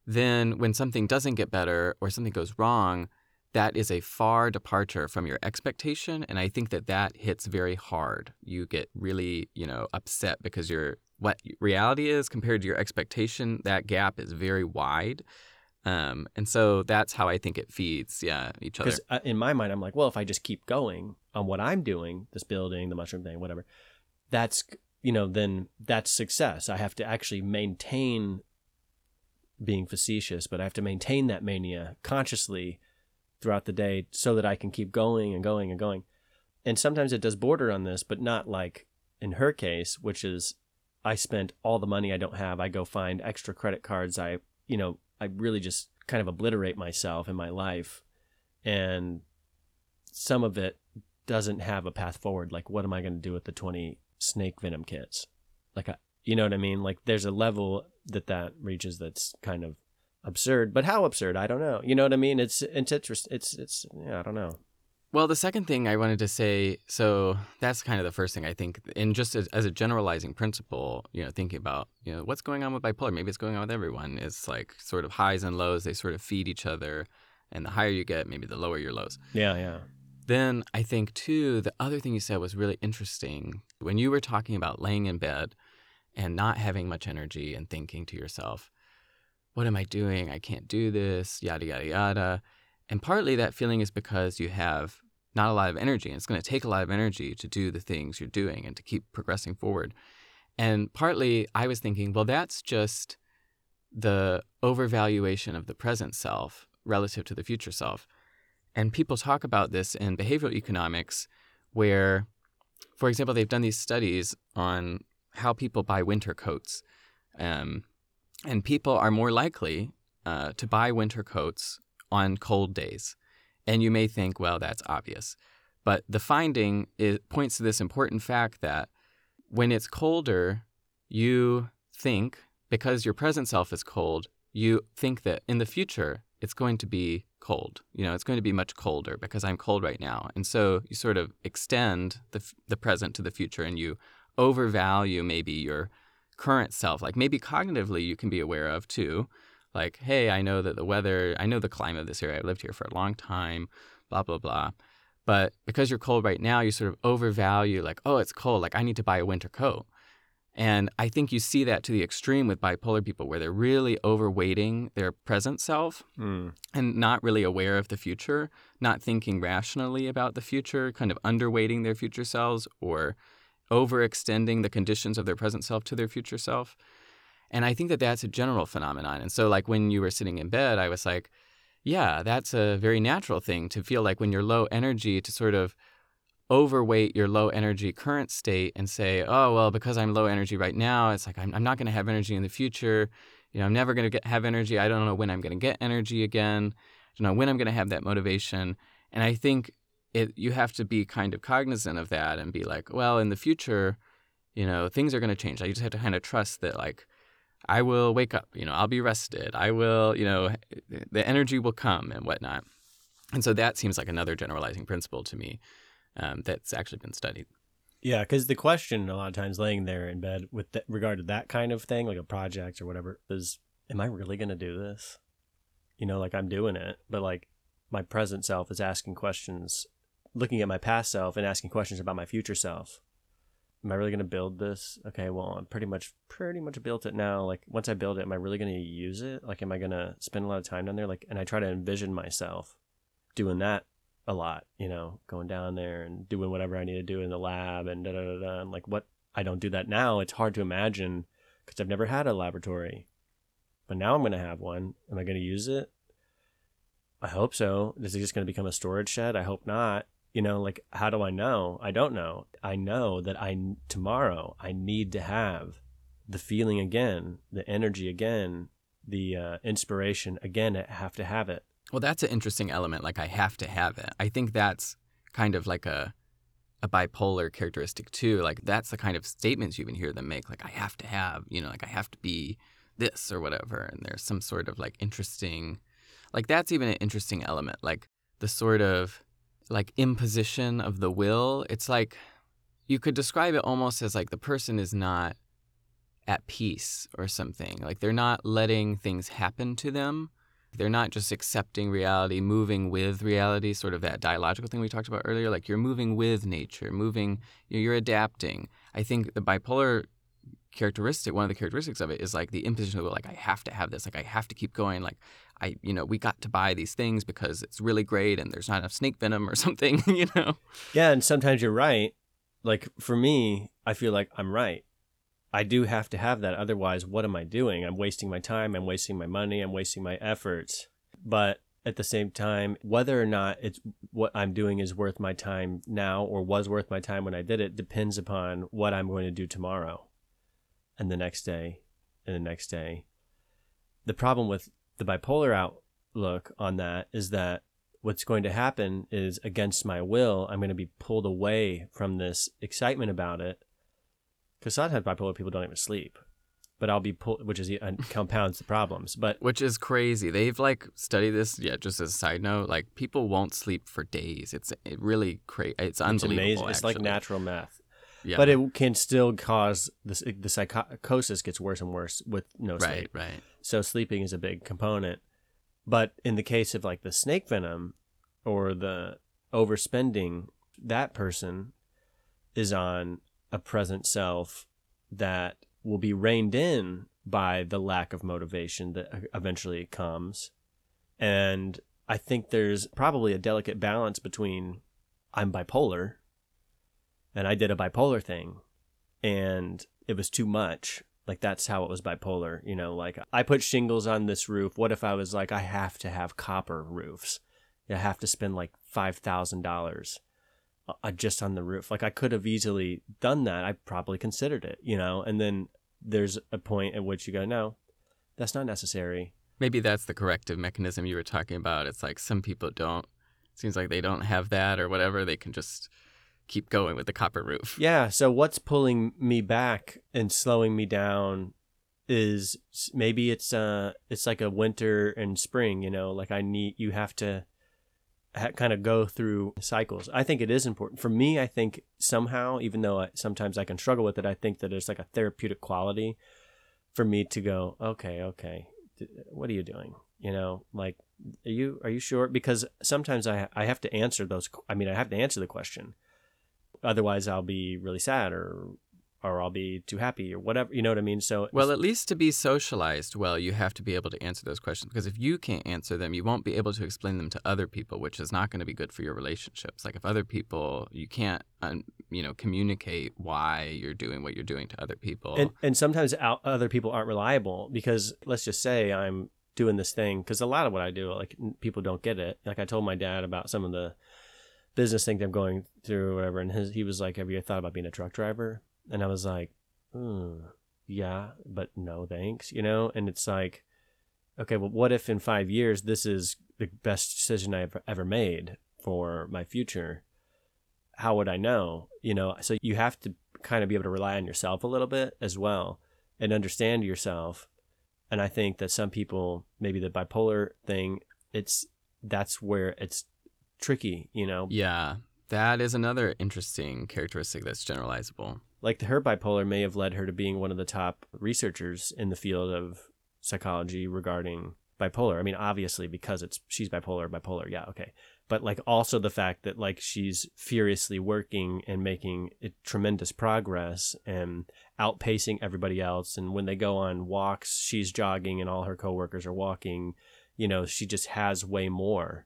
then when something doesn't get better or something goes wrong, that is a far departure from your expectation and i think that that hits very hard. You get really you know upset because your what reality is compared to your expectation that gap is very wide. Um, and so that's how i think it feeds yeah each other. Because uh, in my mind, I'm like, well, if I just keep going on what I'm doing, this building, the mushroom thing, whatever, that's you know, then that's success. I have to actually maintain being facetious, but I have to maintain that mania consciously throughout the day so that I can keep going and going and going. And sometimes it does border on this, but not like in her case, which is I spent all the money I don't have. I go find extra credit cards. I, you know, I really just kind of obliterate myself in my life. And some of it doesn't have a path forward. Like, what am I going to do with the 20 snake venom kits? Like, I, you know what I mean? Like, there's a level that that reaches that's kind of absurd. But how absurd? I don't know. You know what I mean? It's it's interest. It's it's yeah. I don't know. Well, the second thing I wanted to say, so that's kind of the first thing I think, and just as, as a generalizing principle, you know, thinking about, you know, what's going on with bipolar, maybe it's going on with everyone. It's like sort of highs and lows, they sort of feed each other, and the higher you get, maybe the lower your lows. Yeah, yeah. Then I think too, the other thing you said was really interesting. When you were talking about laying in bed and not having much energy and thinking to yourself, what am I doing? I can't do this, yada, yada, yada. And partly that feeling is because you have not a lot of energy, and it's going to take a lot of energy to do the things you're doing and to keep progressing forward. And partly I was thinking, well, that's just the overvaluation of the present self relative to the future self. And people talk about this in behavioral economics, where, for example, they've done these studies on how people buy winter coats. Um, and people are more likely uh, to buy winter coats on cold days. And you may think, well, that's obvious. But the finding is, points to this important fact that when it's colder, you think, because your present self is cold, you think that in the future it's going to be cold. You know, it's going to be much colder because I'm cold right now. And so you sort of extend the, the present to the future and you overvalue maybe your current self. Like maybe cognitively you can be aware of too. Like, hey, I know that the weather, I know the climate of this area. I've lived here for a long time, blah, blah, blah. But because you're cold right now, you sort of overvalue, like, oh, it's cold. Like, I need to buy a winter coat. And I think you see that to the extreme with bipolar people where they're really overweighting their present self Mm. and not really aware of the future, not thinking rationally about the future, kind of underweighting their future selves or overextending the conditions of their present self to their future self. And I think that that's a general phenomenon. And so, like, when you were sitting in bed, I was like, yeah, that's a very natural thing to feel like when you're low energy to sort of overweight your low energy current state and say, oh, well, because I'm low energy right now, it's like I'm, I'm not going to have energy in the future. You know, I'm never going to have energy. I don't know when I'm going to get energy again. I don't know when I'm going to have that motivation. And I think it you have to be kind of cognizant of that and be like, well, in the future, you know, things are going to change. I just have to kind of trust that, like, I will wake up. You know, I'll be rested. I will, you know, the energy will come and whatnot. And so that seems like another generalizing principle to me um, that's actually been studied. Yeah, because the question a lot of times laying there in bed with th- regard to that kind of thing, like a project or whatever, is, am I really going to do this? You know, like I'm doing it, but like my present self is asking questions, looking at my past self and asking questions about my future self. Am I really going to build this? Okay, well, I'm pretty much pretty much built it now. Like once I build it, am I really going to use it? Like, am I going to spend a lot of time down there? Like, and I try to envision myself doing that a lot, you know, going down there and doing whatever I need to do in the lab and da da da da. And like what I don't do that now. It's hard to imagine because I've never had a laboratory, but now I'm going to have one. Am I going to use it? I hope so. Is it just going to become a storage shed? I hope not. You know, like how do I know? I don't know. I know that I tomorrow I need to have the feeling again, the energy again, the uh, inspiration again. I have to have it. Well, that's an interesting element. Like I have to have it. I think that's kind of like a a bipolar characteristic too. Like that's the kind of statements you even hear them make. Like I have to have, you know, like I have to be this or whatever. And there's some sort of like interesting, like that's even an interesting element. Like the sort of like imposition of the will. It's like you could describe it almost as like the person is not at peace or something. Like they're not letting things happen to them They're not just accepting reality, moving with reality, sort of that dialogical thing we talked about earlier. Like you're moving with nature, moving, you're adapting. I think the bipolar characteristic, one of the characteristics of it is like the imposition of like, I have to have this, like I have to keep going. Like I, you know, we got to buy these things because it's really great and there's not enough snake venom or something, you know? Yeah, and sometimes you're right. Like for me, I feel like I'm right. I do have to have that. Otherwise, what am I doing? I'm wasting my time. I'm wasting my money. I'm wasting my efforts. But at the same time, whether or not it's what I'm doing is worth my time now or was worth my time when I did it depends upon what I'm going to do tomorrow and the next day and the next day. The problem with the bipolar outlook on that is that what's going to happen is against my will, I'm going to be pulled away from this excitement about it. Because sometimes bipolar people don't even sleep, but I'll be pulled, which is uh, compounds the problems. But Which is crazy. They've like studied this. Yeah, just as a side note, like people won't sleep for days. It's it really crazy. It's it's unbelievable. amazing. It's like natural math. Yeah. But it can still cause this. The psychosis gets worse and worse with no right, sleep. right. So sleeping is a big component. But in the case of like the snake venom or the overspending, that person is on a present self that will be reined in by the lack of motivation that eventually comes. And I think there's probably a delicate balance between I'm bipolar and I did a bipolar thing and it was too much. Like that's how it was bipolar, you know, like I put shingles on this roof. What if I was like I have to have copper roofs? I have to spend like $5,000 uh, just on the roof. Like I could have easily done that. I probably considered it, you know. And then there's a point at which you go, no, that's not necessary. Maybe that's the corrective mechanism you were talking about. It's like some people don't. Seems like they don't have that or whatever. They can just keep going with the copper roof. Yeah. So what's pulling me back and slowing me down is maybe it's uh it's like a winter and spring. You know, like I need you have to ha- kind of go through cycles. I think it is important for me. I think somehow, even though I, sometimes I can struggle with it, I think that there's like a therapeutic quality for me to go, okay, okay, what are you doing? You know, like, are you are you sure? Because sometimes I I have to answer those. I mean, I have to answer the question. Otherwise, I'll be really sad or or I'll be too happy or whatever. You know what I mean? So Well, at least to be socialized well, you have to be able to answer those questions because if you can't answer them, you won't be able to explain them to other people, which is not going to be good for your relationships. Like if other people, you can't, um, you know, communicate why you're doing what you're doing to other people. and and sometimes out, other people aren't reliable because let's just say I'm doing this thing because a lot of what I do, like n- people don't get it. Like I told my dad about some of the business things I'm going through or whatever, and his, he was like, "Have you thought about being a truck driver?" And I was like, mm, "Yeah, but no, thanks," you know. And it's like, okay, well, what if in five years this is the best decision I've ever made for my future? How would I know? You know, so you have to kind of be able to rely on yourself a little bit as well and understand yourself. And I think that some people, maybe the bipolar thing, it's that's where it's tricky, you know. yeah, that is another interesting characteristic that's generalizable. Like her bipolar may have led her to being one of the top researchers in the field of psychology regarding bipolar. I mean, obviously because it's she's bipolar, bipolar, yeah, okay. But like also the fact that like she's furiously working and making tremendous progress and outpacing everybody else. And when they go on walks, she's jogging and all her coworkers are walking. You know, she just has way more.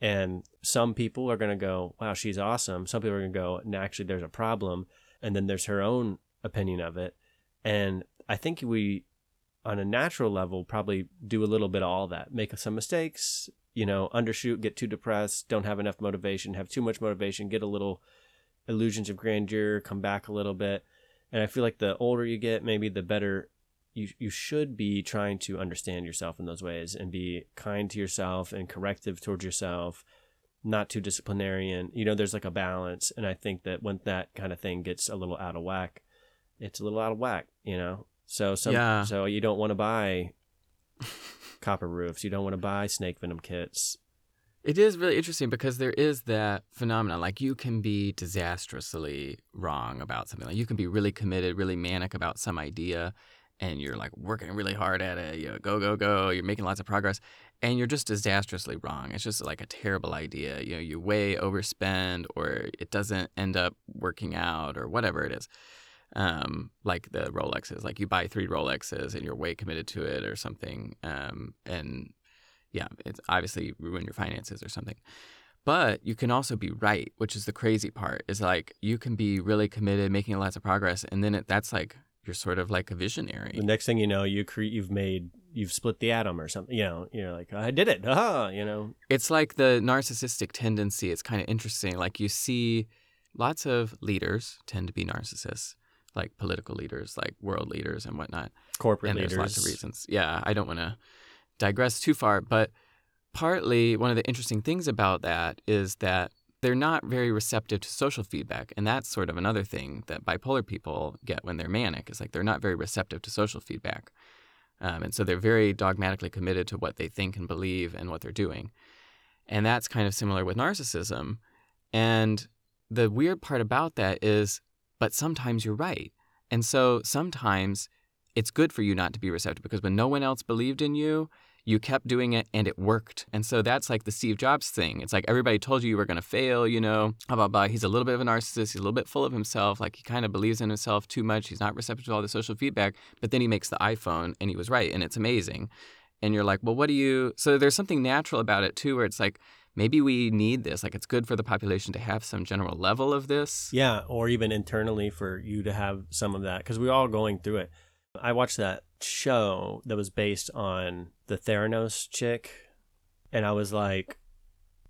And some people are going to go, wow, she's awesome. Some people are going to go, no, actually, there's a problem. And then there's her own opinion of it. And I think we, on a natural level, probably do a little bit of all that, make some mistakes, you know, undershoot, get too depressed, don't have enough motivation, have too much motivation, get a little illusions of grandeur, come back a little bit. And I feel like the older you get, maybe the better you you should be trying to understand yourself in those ways and be kind to yourself and corrective towards yourself, not too disciplinarian. You know, there's like a balance, and I think that when that kind of thing gets a little out of whack, it's a little out of whack. You know, so some Yeah. so you don't want to buy copper roofs. You don't want to buy snake venom kits. It is really interesting because there is that phenomenon. Like you can be disastrously wrong about something. Like you can be really committed, really manic about some idea, and you're like working really hard at it. You know, go, go, go. You're making lots of progress, and you're just disastrously wrong. It's just like a terrible idea. You know, you way overspend, or it doesn't end up working out, or whatever it is. Um, like the Rolexes, like you buy three Rolexes and you're way committed to it, or something. Um, and yeah, it's obviously ruin your finances or something. But you can also be right, which is the crazy part. Is like you can be really committed, making lots of progress, and then it, that's like you're sort of like a visionary. The next thing you know, you cre- you've made you've split the atom or something. You know, you're like, I did it. Ah, you know. It's like the narcissistic tendency. It's kind of interesting. Like you see, lots of leaders tend to be narcissists, like political leaders, like world leaders and whatnot. Corporate and leaders. there's lots of reasons. Yeah, I don't want to digress too far, but partly one of the interesting things about that is that they're not very receptive to social feedback and that's sort of another thing that bipolar people get when they're manic is like they're not very receptive to social feedback. Um, and so they're very dogmatically committed to what they think and believe and what they're doing. And that's kind of similar with narcissism. And the weird part about that is but sometimes you're right. And so sometimes it's good for you not to be receptive because when no one else believed in you you kept doing it and it worked. And so that's like the Steve Jobs thing. It's like everybody told you you were going to fail, you know, blah, blah, blah. He's a little bit of a narcissist. He's a little bit full of himself. Like he kind of believes in himself too much. He's not receptive to all the social feedback. But then he makes the iPhone and he was right and it's amazing. And you're like, well, what do you. So there's something natural about it too, where it's like, maybe we need this. Like it's good for the population to have some general level of this. Yeah, or even internally for you to have some of that because we're all going through it. I watched that show that was based on the Theranos chick, and I was like,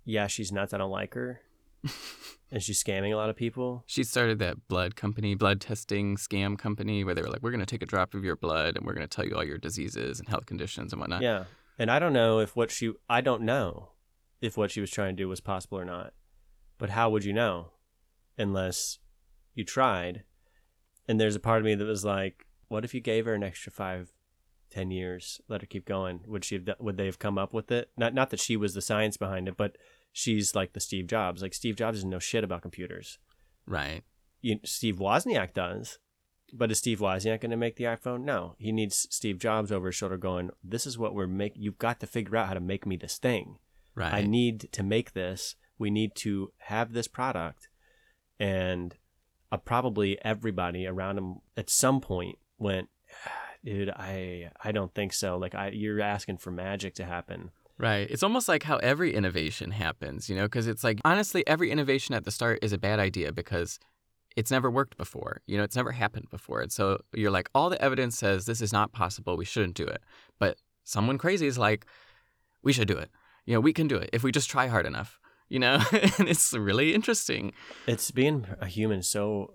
yeah, she's nuts. I don't like her. and she's scamming a lot of people. She started that blood company, blood testing scam company, where they were like, we're going to take a drop of your blood and we're going to tell you all your diseases and health conditions and whatnot. Yeah. And I don't know if what she, I don't know if what she was trying to do was possible or not. But how would you know unless you tried? And there's a part of me that was like, what if you gave her an extra five, ten years, let her keep going? Would she have? Would they have come up with it? Not not that she was the science behind it, but she's like the Steve Jobs. Like Steve Jobs doesn't know shit about computers. Right. You, Steve Wozniak does, but is Steve Wozniak going to make the iPhone? No, he needs Steve Jobs over his shoulder going, "This is what we're make. You've got to figure out how to make me this thing. Right. I need to make this. We need to have this product, and uh, probably everybody around him at some point went, dude, I I don't think so. Like I, you're asking for magic to happen. Right. It's almost like how every innovation happens, you know, because it's like, honestly, every innovation at the start is a bad idea because it's never worked before. You know, it's never happened before. And so you're like, all the evidence says this is not possible. We shouldn't do it. But someone crazy is like, we should do it. You know, we can do it if we just try hard enough, you know? and it's really interesting. It's being a human so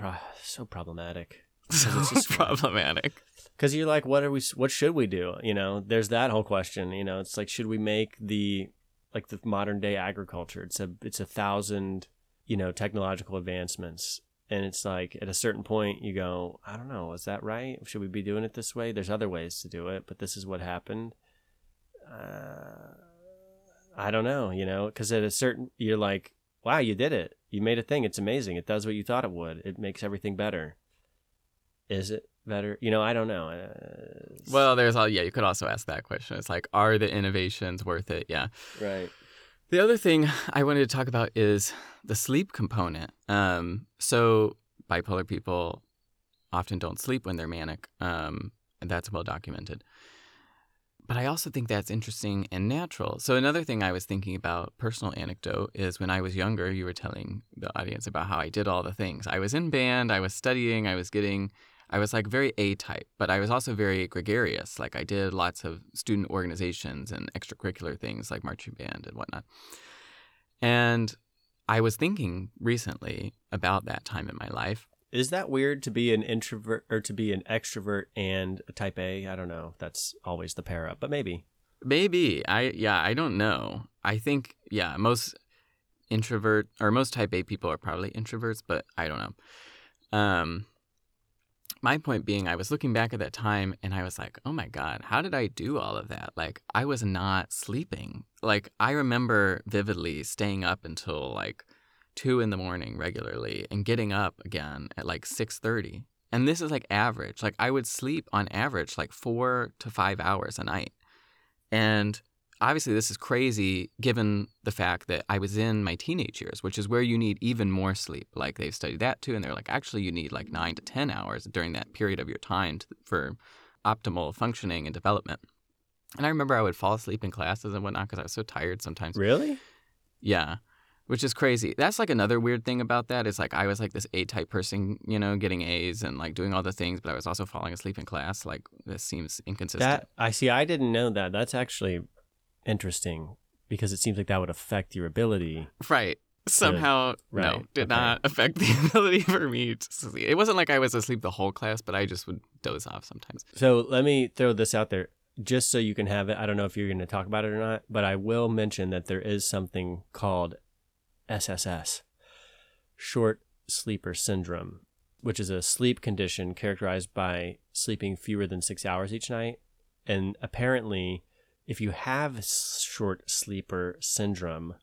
so problematic. So it's just- problematic. Because you're like, what are we? What should we do? You know, there's that whole question. You know, it's like, should we make the like the modern day agriculture? It's a it's a thousand you know technological advancements, and it's like at a certain point you go, I don't know, is that right? Should we be doing it this way? There's other ways to do it, but this is what happened. Uh, I don't know, you know, because at a certain you're like, wow, you did it. You made a thing. It's amazing. It does what you thought it would. It makes everything better. Is it better? You know, I don't know. Uh, Well, there's all, yeah, you could also ask that question. It's like, are the innovations worth it? Yeah. right. The other thing I wanted to talk about is the sleep component. Um, so bipolar people often don't sleep when they're manic, um, and that's well documented. But I also think that's interesting and natural. So another thing I was thinking about, personal anecdote, is when I was younger, you were telling the audience about how I did all the things. I was in band, I was studying, I was getting I was like very A type, but I was also very gregarious. Like I did lots of student organizations and extracurricular things like marching band and whatnot. And I was thinking recently about that time in my life. Is that weird to be an introvert or to be an extrovert and a type A? I don't know. That's always the pair up, but maybe. Maybe I yeah I don't know. I think yeah most introvert or most type A people are probably introverts, but I don't know. Um, my point being, I was looking back at that time and I was like, oh my god, how did I do all of that? Like I was not sleeping. Like I remember vividly staying up until like two in the morning regularly and getting up again at like six thirty And this is like average. Like I would sleep on average like four to five hours a night. And obviously, this is crazy given the fact that I was in my teenage years, which is where you need even more sleep. Like they've studied that too. And they're like, actually, you need like nine to 10 hours during that period of your time to, for optimal functioning and development. And I remember I would fall asleep in classes and whatnot because I was so tired sometimes. Really? Yeah. Which is crazy. That's like another weird thing about that is like I was like this A type person, you know, getting A's and like doing all the things, but I was also falling asleep in class. Like this seems inconsistent. That I see. I didn't know that. That's actually interesting because it seems like that would affect your ability. right. Somehow, no, right, did okay. not affect the ability for me to sleep. It wasn't like I was asleep the whole class, but I just would doze off sometimes. So let me throw this out there just so you can have it. I don't know if you're going to talk about it or not, but I will mention that there is something called SSS, short sleeper syndrome, which is a sleep condition characterized by sleeping fewer than six hours each night. And apparently, if you have short sleeper syndrome,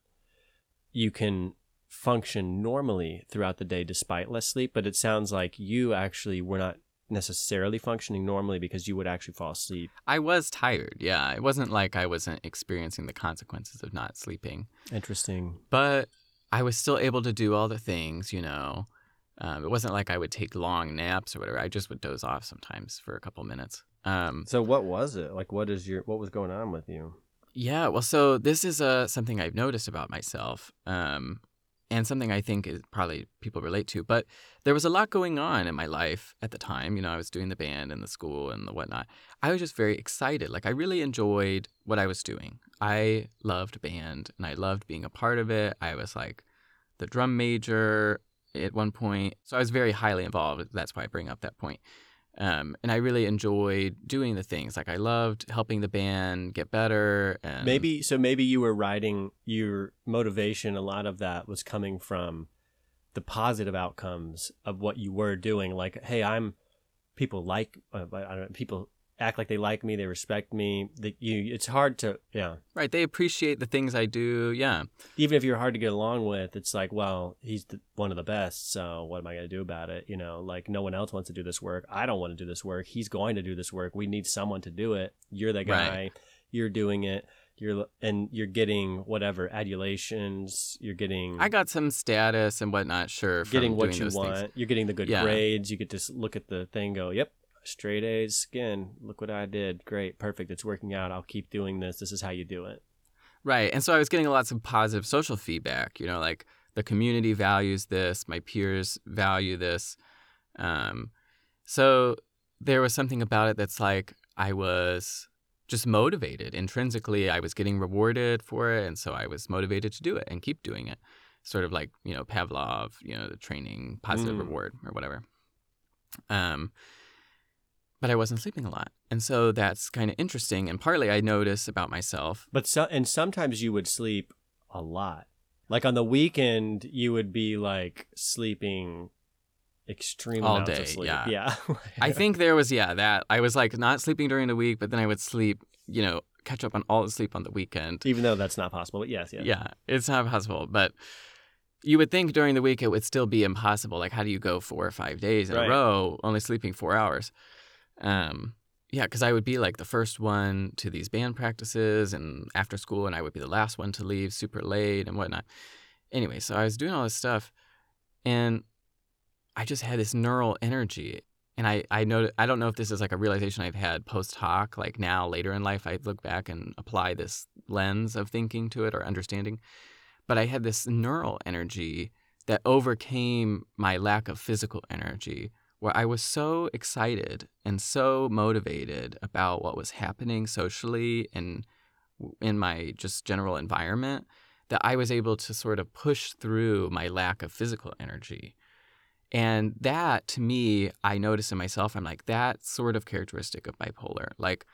you can function normally throughout the day despite less sleep. But it sounds like you actually were not necessarily functioning normally because you would actually fall asleep. I was tired. Yeah. It wasn't like I wasn't experiencing the consequences of not sleeping. Interesting. but I was still able to do all the things, you know. Um, it wasn't like I would take long naps or whatever. I just would doze off sometimes for a couple minutes. Um, So what was it? Like what is your what was going on with you? yeah, well, so this is uh, something I've noticed about myself, um, and something I think is probably people relate to. But there was a lot going on in my life at the time. You know, I was doing the band and the school and the whatnot. I was just very excited. Like I really enjoyed what I was doing. I loved band and I loved being a part of it. I was like the drum major at one point, so I was very highly involved. That's why I bring up that point. Um, and I really enjoyed doing the things. Like I loved helping the band get better. And Maybe so maybe you were writing your motivation a lot of that was coming from the positive outcomes of what you were doing like hey I'm people like uh, I don't know, people act like they like me they respect me that you it's hard to yeah right, they appreciate the things I do. Yeah. even if you're hard to get along with, it's like, well, he's the, one of the best, so what am I going to do about it? You know, like no one else wants to do this work. I don't want to do this work. He's going to do this work. We need someone to do it. You're the guy. Right. You're doing it. You're and you're getting whatever adulations. You're getting I got some status and whatnot, sure. From getting what you want. Things. You're getting the good Yeah. grades. You get to look at the thing, go, yep, straight A's again. Look what I did. Great, perfect. It's working out. I'll keep doing this. This is how you do it. Right. And so I was getting lots of positive social feedback, you know, like the community values this, my peers value this. Um, so there was something about it that's like I was just motivated intrinsically. I was getting rewarded for it. And so I was motivated to do it and keep doing it. Sort of like, you know, Pavlov, you know, the training, positive Mm. reward or whatever. Um, but I wasn't sleeping a lot. And so that's kind of interesting. And partly I notice about myself But so, and sometimes you would sleep a lot. Like on the weekend, you would be like sleeping extreme All day, yeah. Yeah. I think there was yeah that I was like not sleeping during the week, but then I would sleep, you know, catch up on all the sleep on the weekend. even though that's not possible, but yes, yes. Yeah, it's not possible, but you would think during the week it would still be impossible. Like, how do you go four or five days in Right. a row only sleeping four hours? Um, yeah, because I would be like the first one to these band practices and after school, and I would be the last one to leave super late and whatnot. Anyway, so I was doing all this stuff, and I just had this neural energy. And I, I know I don't know if this is like a realization I've had post hoc, like now later in life I look back and apply this lens of thinking to it or understanding. But I had this neural energy that overcame my lack of physical energy, where I was so excited and so motivated about what was happening socially and in my just general environment that I was able to sort of push through my lack of physical energy. And that to me, I notice in myself, I'm like, that sort of characteristic of bipolar. Like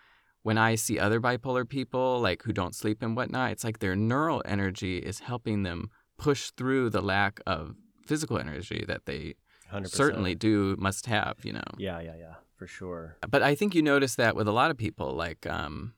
when I see other bipolar people, like who don't sleep and whatnot, it's like their neural energy is helping them push through the lack of physical energy that they 100%. certainly do must have, you know. Yeah, yeah, yeah, for sure. But I think you notice that with a lot of people. Like, um,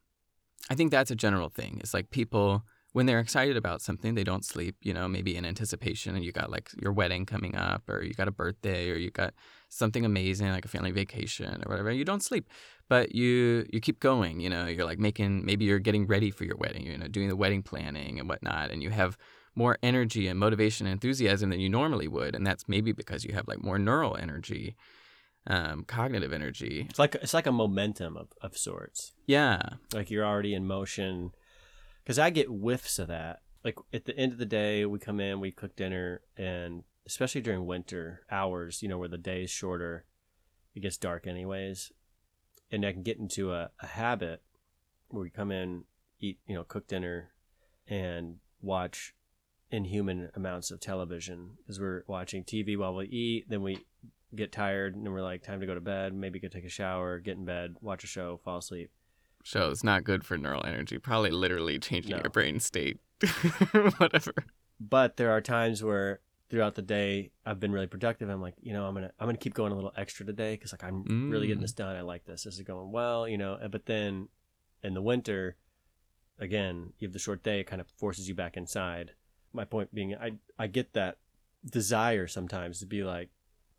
I think that's a general thing. It's like people when they're excited about something, they don't sleep, you know, maybe in anticipation and you got like your wedding coming up or you got a birthday or you got something amazing like a family vacation or whatever. You don't sleep, but you you keep going, you know, you're like making maybe you're getting ready for your wedding, you know, doing the wedding planning and whatnot and you have more energy and motivation and enthusiasm than you normally would and that's maybe because you have like more neural energy um, cognitive energy It's like it's like a momentum of, of sorts. yeah Like you're already in motion. Because I get whiffs of that. Like at the end of the day, we come in, we cook dinner, and especially during winter hours, you know, where the day is shorter, it gets dark anyways. And I can get into a, a habit where we come in, eat, you know, cook dinner, and watch inhuman amounts of television because we're watching TV while we eat. Then we get tired, and then we're like, time to go to bed. Maybe go take a shower, get in bed, watch a show, fall asleep. show is not good for neural energy probably literally changing No. your brain state whatever but there are times where throughout the day I've been really productive. I'm like, you know, I'm gonna I'm gonna keep going a little extra today because like I'm really getting Mm. this done. I like this. This is going well, you know. But then in the winter, again, you have the short day. It kind of forces you back inside. My point being, I I get that desire sometimes to be like,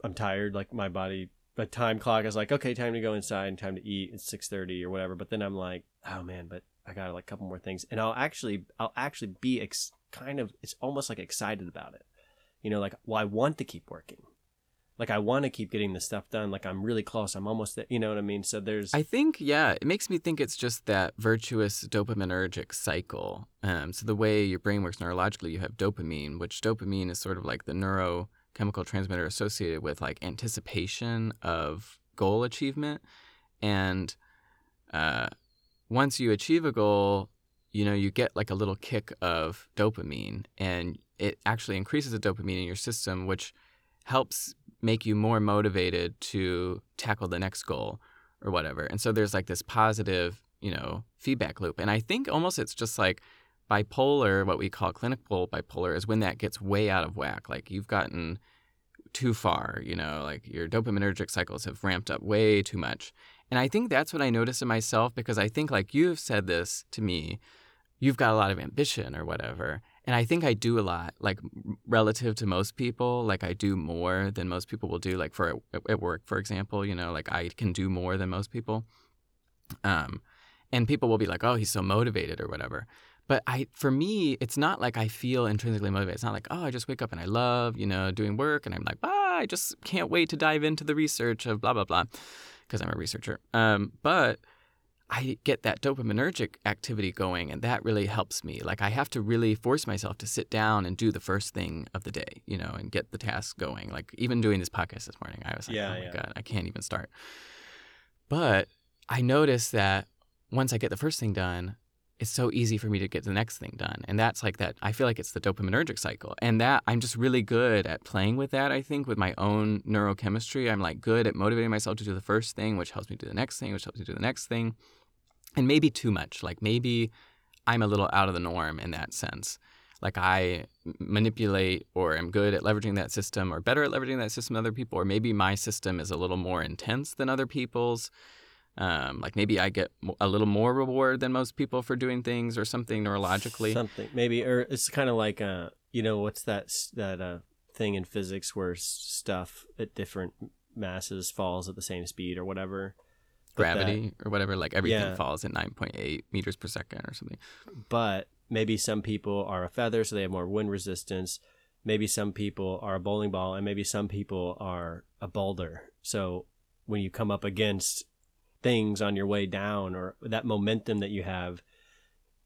I'm tired. Like my body, my time clock is like, okay, time to go inside and time to eat. It's six thirty or whatever. But then I'm like, oh man, but I got like a couple more things, and I'll actually I'll actually be ex- kind of it's almost like excited about it. You know, like well, I want to keep working. Like I want to keep getting this stuff done. Like I'm really close. I'm almost there. You know what I mean? So there's I think, yeah, it makes me think it's just that virtuous dopaminergic cycle. Um, so the way your brain works neurologically, you have dopamine, which dopamine is sort of like the neurochemical transmitter associated with like anticipation of goal achievement. And uh, once you achieve a goal, you know, you get like a little kick of dopamine, and it actually increases the dopamine in your system, which helps make you more motivated to tackle the next goal or whatever. And so there's like this positive, you know, feedback loop. And I think almost it's just like bipolar, what we call clinical bipolar, is when that gets way out of whack. Like you've gotten too far, you know, like your dopaminergic cycles have ramped up way too much. And I think that's what I notice in myself because I think like you have said this to me, you've got a lot of ambition or whatever. And I think I do a lot, like relative to most people. Like I do more than most people will do. Like for at, work, for example, you know, like I can do more than most people. Um, and people will be like, "Oh, he's so motivated" or whatever. But I, for me, it's not like I feel intrinsically motivated. It's not like, oh, I just wake up and I love, you know, doing work, and I'm like, ah, I just can't wait to dive into the research of blah blah blah, because I'm a researcher. Um, but I get that dopaminergic activity going, and that really helps me. Like I have to really force myself to sit down and do the first thing of the day, you know, and get the task going. Like even doing this podcast this morning, I was like, Yeah, oh my yeah. god, I can't even start. But I notice that once I get the first thing done, it's so easy for me to get the next thing done. And that's like that. I feel like it's the dopaminergic cycle. And that I'm just really good at playing with that, I think, with my own neurochemistry. I'm like good at motivating myself to do the first thing, which helps me do the next thing, which helps me do the next thing. And maybe too much. Like maybe I'm a little out of the norm in that sense. Like I manipulate or am good at leveraging that system or better at leveraging that system than other people. Or maybe my system is a little more intense than other people's. Um, like maybe I get a little more reward than most people for doing things or something neurologically. something maybe, or it's kind of like uh, you know, what's that that uh thing in physics where stuff at different masses falls at the same speed or whatever. But that- Gravity or whatever, like everything Yeah. falls at 9.8 meters per second or something. but maybe some people are a feather, so they have more wind resistance. Maybe some people are a bowling ball, and maybe some people are a boulder. So when you come up against things on your way down, or that momentum that you have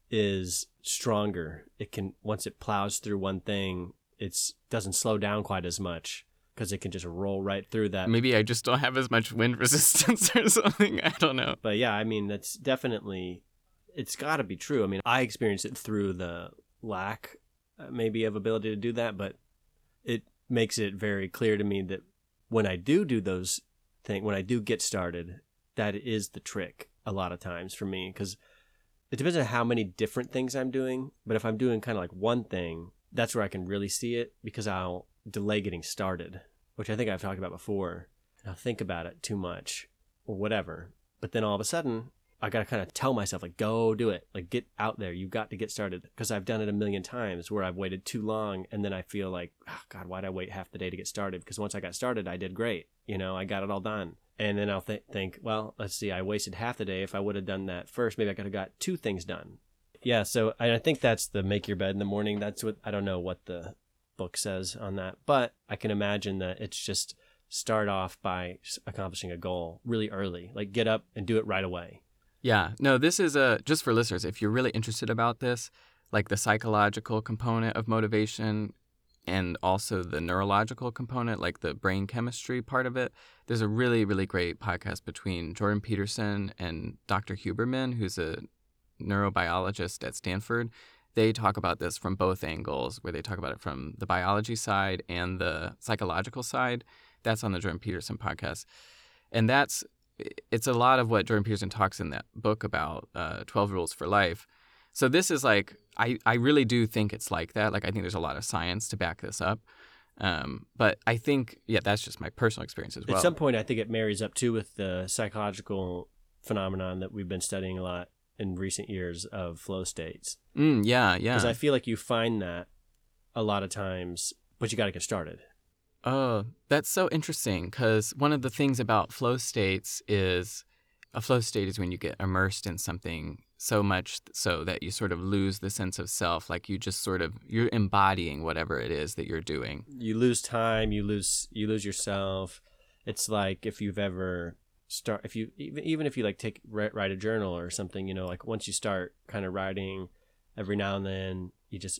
is stronger, it can once it plows through one thing, it's doesn't slow down quite as much because it can just roll right through that. Maybe I just don't have as much wind resistance or something. I don't know. But yeah, I mean, that's definitely, it's got to be true. I mean, I experienced it through the lack, uh, maybe, of ability to do that, but it makes it very clear to me that when I do do those things, when I do get started, that is the trick a lot of times for me because it depends on how many different things I'm doing. But if I'm doing kind of like one thing, that's where I can really see it because I'll delay getting started, which I think I've talked about before. I'll think about it too much or whatever. But then all of a sudden, I got to kind of tell myself, like, go do it. Like, get out there. You've got to get started. Because I've done it a million times where I've waited too long. And then I feel like, oh, God, why'd I wait half the day to get started? Because once I got started, I did great. You know, I got it all done. And then I'll th- think, well, let's see, I wasted half the day. If I would have done that first, maybe I could have got two things done. Yeah. So I think that's the make your bed in the morning. That's what I don't know what the book says on that, but I can imagine that it's just start off by accomplishing a goal really early. Like get up and do it right away. Yeah. No, this is a just for listeners. If you're really interested about this, like the psychological component of motivation and also the neurological component, like the brain chemistry part of it, there's a really, really great podcast between Jordan Peterson and Dr. Huberman, who's a neurobiologist at Stanford. They talk about this from both angles, where they talk about it from the biology side and the psychological side. That's on the Jordan Peterson podcast. And that's it's a lot of what Jordan Peterson talks in that book about uh, 12 rules for life. So this is like I, I really do think it's like that. Like I think there's a lot of science to back this up. Um, but I think yeah, that's just my personal experience as well. At some point I think it marries up too with the psychological phenomenon that we've been studying a lot in recent years of flow states. Mm, yeah, yeah. Because I feel like you find that a lot of times, but you got to get started. Oh, that's so interesting because one of the things about flow states is a flow state is when you get immersed in something so much so that you sort of lose the sense of self like you just sort of you're embodying whatever it is that you're doing you lose time you lose you lose yourself it's like if you've ever start if you even even if you like take write a journal or something you know like once you start kind of writing every now and then you just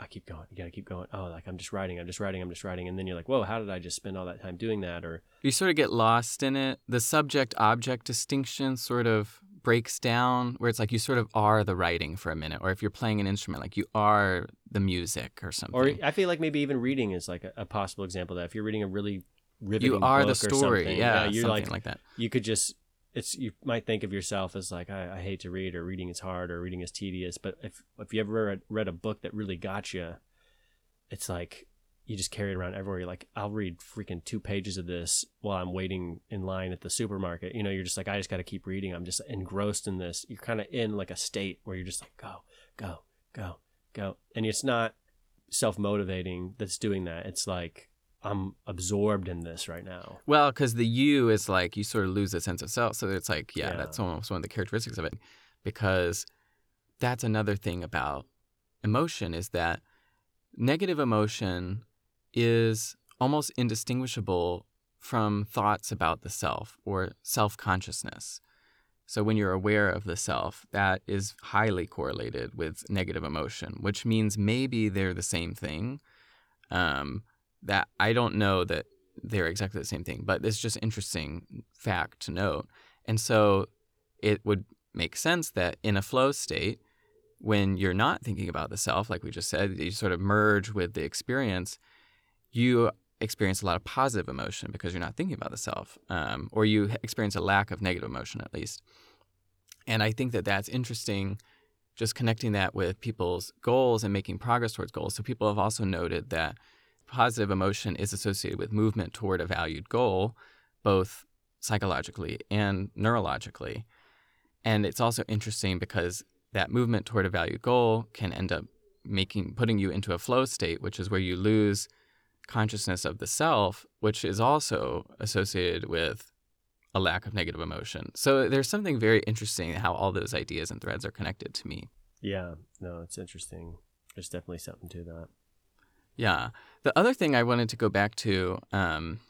I keep going. You gotta keep going. Oh, like I'm just writing. I'm just writing. I'm just writing. And then you're like, whoa, how did I just spend all that time doing that? Or you sort of get lost in it. The subject object distinction sort of breaks down, where it's like you sort of are the writing for a minute. Or if you're playing an instrument, like you are the music or something. Or I feel like maybe even reading is like a, a possible example that. If you're reading a really riveting you are the story. Yeah, yeah, you're something like, like that. You could just it's you might think of yourself as like I, I, hate to read or reading is hard or reading is tedious but if if you ever read, read a book that really got you it's like you just carry it around everywhere. You're like i'll read freaking two pages of this while i'm waiting in line at the supermarket. You know you're just like i just got to keep reading. I'm just engrossed in this. You're kind of in like a state where you're just like go go go go. And it's not self-motivating that's doing that. It's like I'm absorbed in this right now. Well, because the you is like you sort of lose a sense of self. So it's like, yeah, Yeah. that's almost one of the characteristics of it. Because that's another thing about emotion is that negative emotion is almost indistinguishable from thoughts about the self or self consciousness. So when you're aware of the self, that is highly correlated with negative emotion, which means maybe they're the same thing. Um, that I don't know that they're exactly the same thing, but it's just interesting fact to note. And so it would make sense that in a flow state, when you're not thinking about the self, like we just said, you sort of merge with the experience, you experience a lot of positive emotion because you're not thinking about the self, um, or you experience a lack of negative emotion at least. And I think that that's interesting, just connecting that with people's goals and making progress towards goals. So people have also noted that positive emotion is associated with movement toward a valued goal, both psychologically and neurologically. And it's also interesting because that movement toward a valued goal can end up making putting you into a flow state, which is where you lose consciousness of the self, which is also associated with a lack of negative emotion. So there's something very interesting how all those ideas and threads are connected to me. Yeah, no, it's interesting. There's definitely something to that. Yeah. The other thing I wanted to go back to um,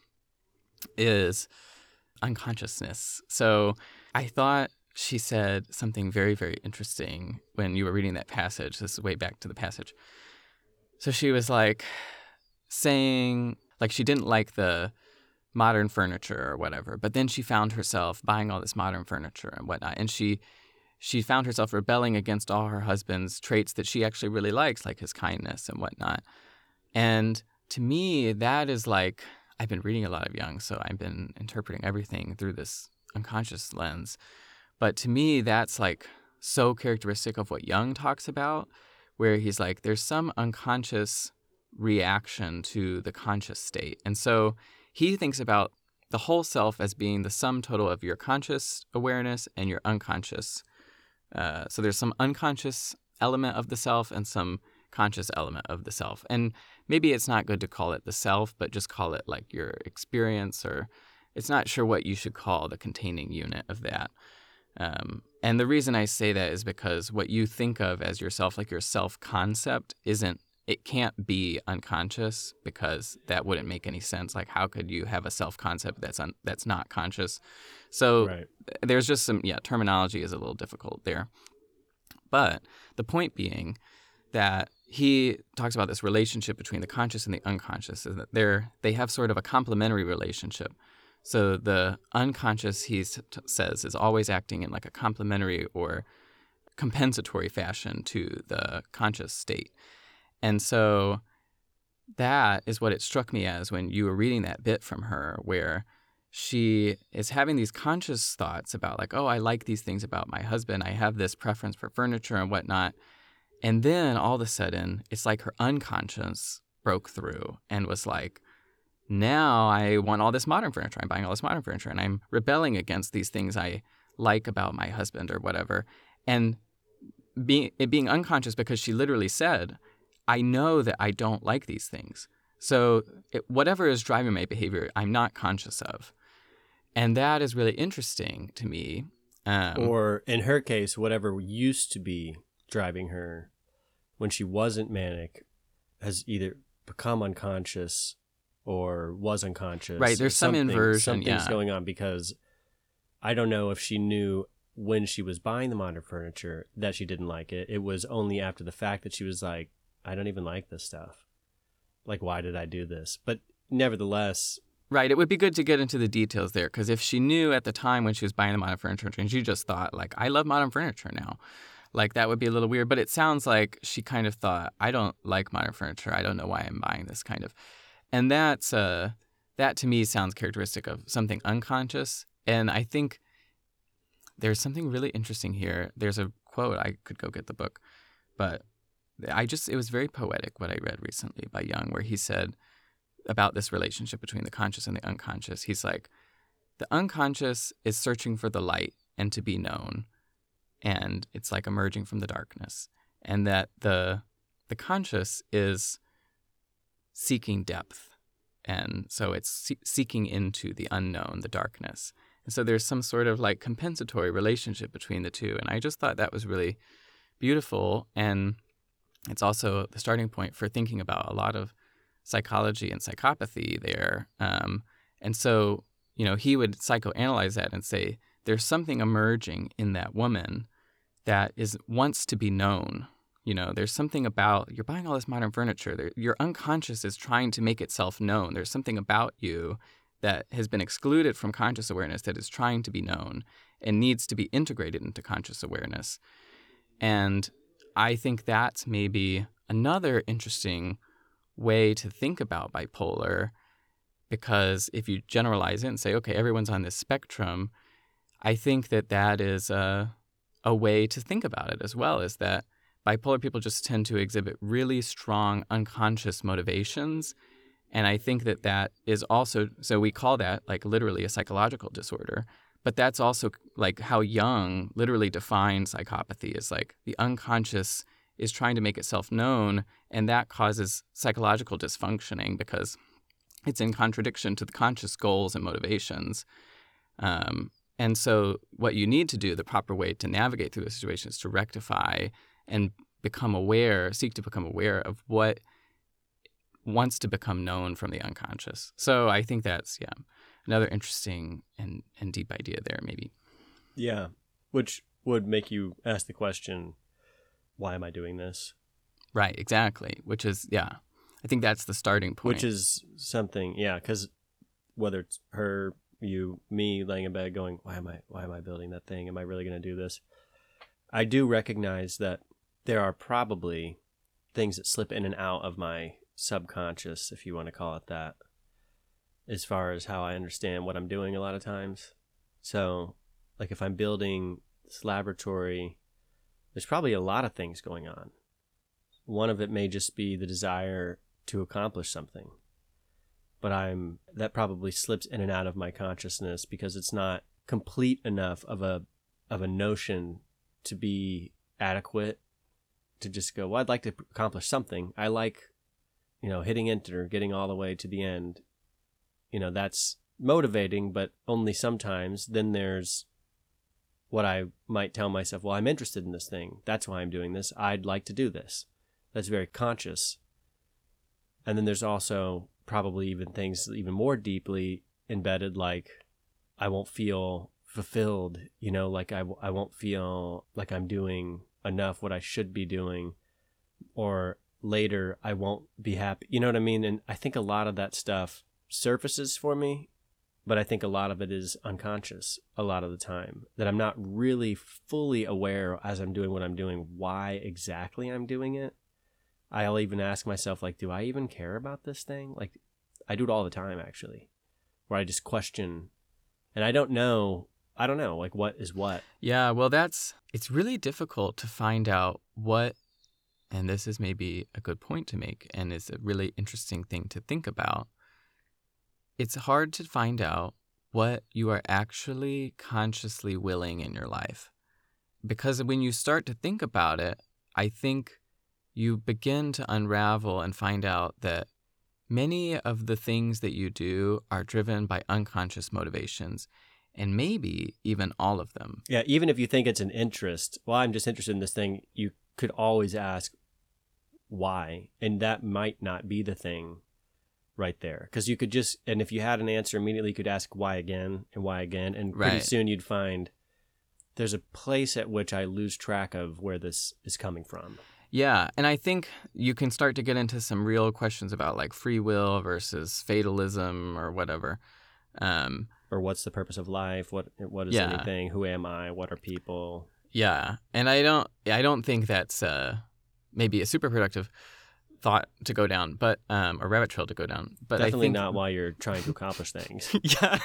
is unconsciousness. So I thought she said something very, very interesting when you were reading that passage. This is way back to the passage. So she was like saying, like, she didn't like the modern furniture or whatever, but then she found herself buying all this modern furniture and whatnot. And she, she found herself rebelling against all her husband's traits that she actually really likes, like his kindness and whatnot. And to me, that is like, I've been reading a lot of Jung, so I've been interpreting everything through this unconscious lens. But to me, that's like so characteristic of what Jung talks about, where he's like, there's some unconscious reaction to the conscious state. And so he thinks about the whole self as being the sum total of your conscious awareness and your unconscious. Uh, so there's some unconscious element of the self and some conscious element of the self. And maybe it's not good to call it the self, but just call it like your experience, or it's not sure what you should call the containing unit of that. Um, and the reason I say that is because what you think of as yourself, like your self concept, isn't, it can't be unconscious because that wouldn't make any sense. Like, how could you have a self concept that's, un, that's not conscious? So Right. there's just some, yeah, terminology is a little difficult there. But the point being that he talks about this relationship between the conscious and the unconscious, and that they're, they have sort of a complementary relationship. So the unconscious, he t- says, is always acting in like a complementary or compensatory fashion to the conscious state. And so that is what it struck me as when you were reading that bit from her, where she is having these conscious thoughts about, like, oh, I like these things about my husband. I have this preference for furniture and whatnot. And then all of a sudden, it's like her unconscious broke through and was like, now I want all this modern furniture. I'm buying all this modern furniture and I'm rebelling against these things I like about my husband or whatever. And being it being unconscious because she literally said, I know that I don't like these things. So it, whatever is driving my behavior, I'm not conscious of. And that is really interesting to me. Um, or in her case, whatever used to be driving her when she wasn't manic has either become unconscious or was unconscious. Right, there's some Something- inversion, Something's yeah. going on because I don't know if she knew when she was buying the modern furniture that she didn't like it. It was only after the fact that she was like, I don't even like this stuff. Like, why did I do this? But nevertheless, Right. It would be good to get into the details there because if she knew at the time when she was buying the modern furniture and she just thought, like, I love modern furniture now, like that would be a little weird. But it sounds like she kind of thought, I don't like modern furniture. I don't know why I'm buying this kind of. And that's, uh, that to me sounds characteristic of something unconscious. And I think there's something really interesting here. There's a quote, I could go get the book, but I just, it was very poetic what I read recently by Jung, where he said, about this relationship between the conscious and the unconscious. He's like, the unconscious is searching for the light and to be known, and it's like emerging from the darkness, and that the the conscious is seeking depth, and so it's see- seeking into the unknown, the darkness. And so there's some sort of like compensatory relationship between the two, and I just thought that was really beautiful, and it's also the starting point for thinking about a lot of psychology and psychopathy there. Um, and so, you know, he would psychoanalyze that and say, there's something emerging in that woman that is wants to be known. You know, there's something about you're buying all this modern furniture. There, your unconscious is trying to make itself known. There's something about you that has been excluded from conscious awareness that is trying to be known and needs to be integrated into conscious awareness. And I think that's maybe another interesting way to think about bipolar because if you generalize it and say, okay, everyone's on this spectrum, I think that that is a, a way to think about it as well, is that bipolar people just tend to exhibit really strong unconscious motivations. And I think that that is also, so we call that like literally a psychological disorder. But that's also like how Jung literally defines psychopathy is like the unconscious is trying to make itself known, and that causes psychological dysfunctioning because it's in contradiction to the conscious goals and motivations. Um, and so, what you need to do, the proper way to navigate through the situation, is to rectify and become aware, seek to become aware of what wants to become known from the unconscious. So, I think that's, yeah, another interesting and, and deep idea there, maybe. yeah, which would make you ask the question, why am I doing this? Right, exactly. Which is, yeah, I think that's the starting point. Which is something, yeah, because whether it's her, you, me laying in bed going, why am I, why am I building that thing? Am I really going to do this? I do recognize that there are probably things that slip in and out of my subconscious, if you want to call it that, as far as how I understand what I'm doing a lot of times. So, like if I'm building this laboratory, there's probably a lot of things going on. One of it may just be the desire to accomplish something. But I'm that probably slips in and out of my consciousness because it's not complete enough of a of a notion to be adequate to just go, well, I'd like to accomplish something. I like, you know, hitting enter, getting all the way to the end. You know, that's motivating, but only sometimes. Then there's what I might tell myself, well, I'm interested in this thing. That's why I'm doing this. I'd like to do this. That's very conscious. And then there's also probably even things even more deeply embedded, like I won't feel fulfilled, you know, like I, I won't feel like I'm doing enough what I should be doing, or later I won't be happy. You know what I mean? And I think a lot of that stuff surfaces for me, but I think a lot of it is unconscious a lot of the time that I'm not really fully aware as I'm doing what I'm doing why exactly I'm doing it. I'll even ask myself like do I even care about this thing? Like I do it all the time actually. Where I just question and I don't know I don't know, like what is what. Yeah, well, that's it's really difficult to find out what, and this is maybe a good point to make, and is a really interesting thing to think about. It's hard to find out what you are actually consciously willing in your life. Because when you start to think about it, I think you begin to unravel and find out that many of the things that you do are driven by unconscious motivations and maybe even all of them. Yeah, even if you think it's an interest, well, I'm just interested in this thing, you could always ask why. And that might not be the thing right there. Because you could just, and if you had an answer immediately, you could ask why again and why again. And pretty Right. soon you'd find there's a place at which I lose track of where this is coming from. Yeah, and I think you can start to get into some real questions about like free will versus fatalism or whatever. Um, Or what's the purpose of life? What what is Yeah. anything? Who am I? What are people? yeah, and I don't, I don't think that's uh, maybe a super productive thought to go down, but um, a rabbit trail to go down. But Definitely think not while you're trying to accomplish things. yeah,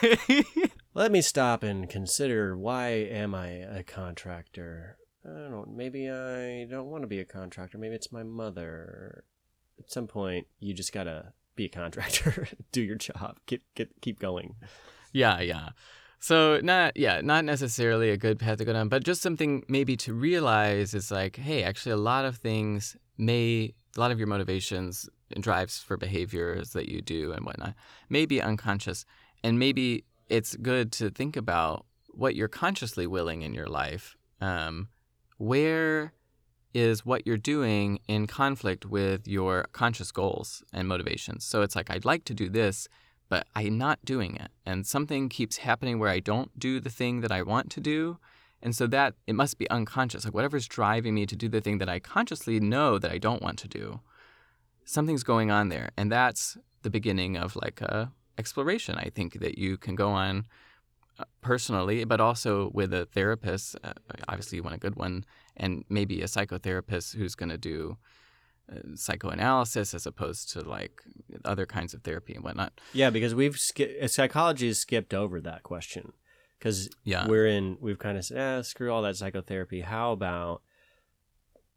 Let me stop and consider why am I a contractor? I don't know. Maybe I don't want to be a contractor. Maybe it's my mother. At some point, you just gotta be a contractor, do your job, get get keep going. Yeah, yeah. So not yeah, not necessarily a good path to go down, but just something maybe to realize is like, hey, actually a lot of things may a lot of your motivations and drives for behaviors that you do and whatnot may be unconscious. And maybe it's good to think about what you're consciously willing in your life. Um, where is what you're doing in conflict with your conscious goals and motivations? So it's like, I'd like to do this, but I'm not doing it. And something keeps happening where I don't do the thing that I want to do. And so that it must be unconscious. Like whatever's driving me to do the thing that I consciously know that I don't want to do, something's going on there. And that's the beginning of like a exploration. I think that you can go on personally, but also with a therapist. Uh, obviously, you want a good one, and maybe a psychotherapist who's going to do uh, psychoanalysis as opposed to like other kinds of therapy and whatnot. Yeah, because we've ski- psychology has skipped over that question because Yeah. we're in. We've kind of said, ah, screw all that psychotherapy. How about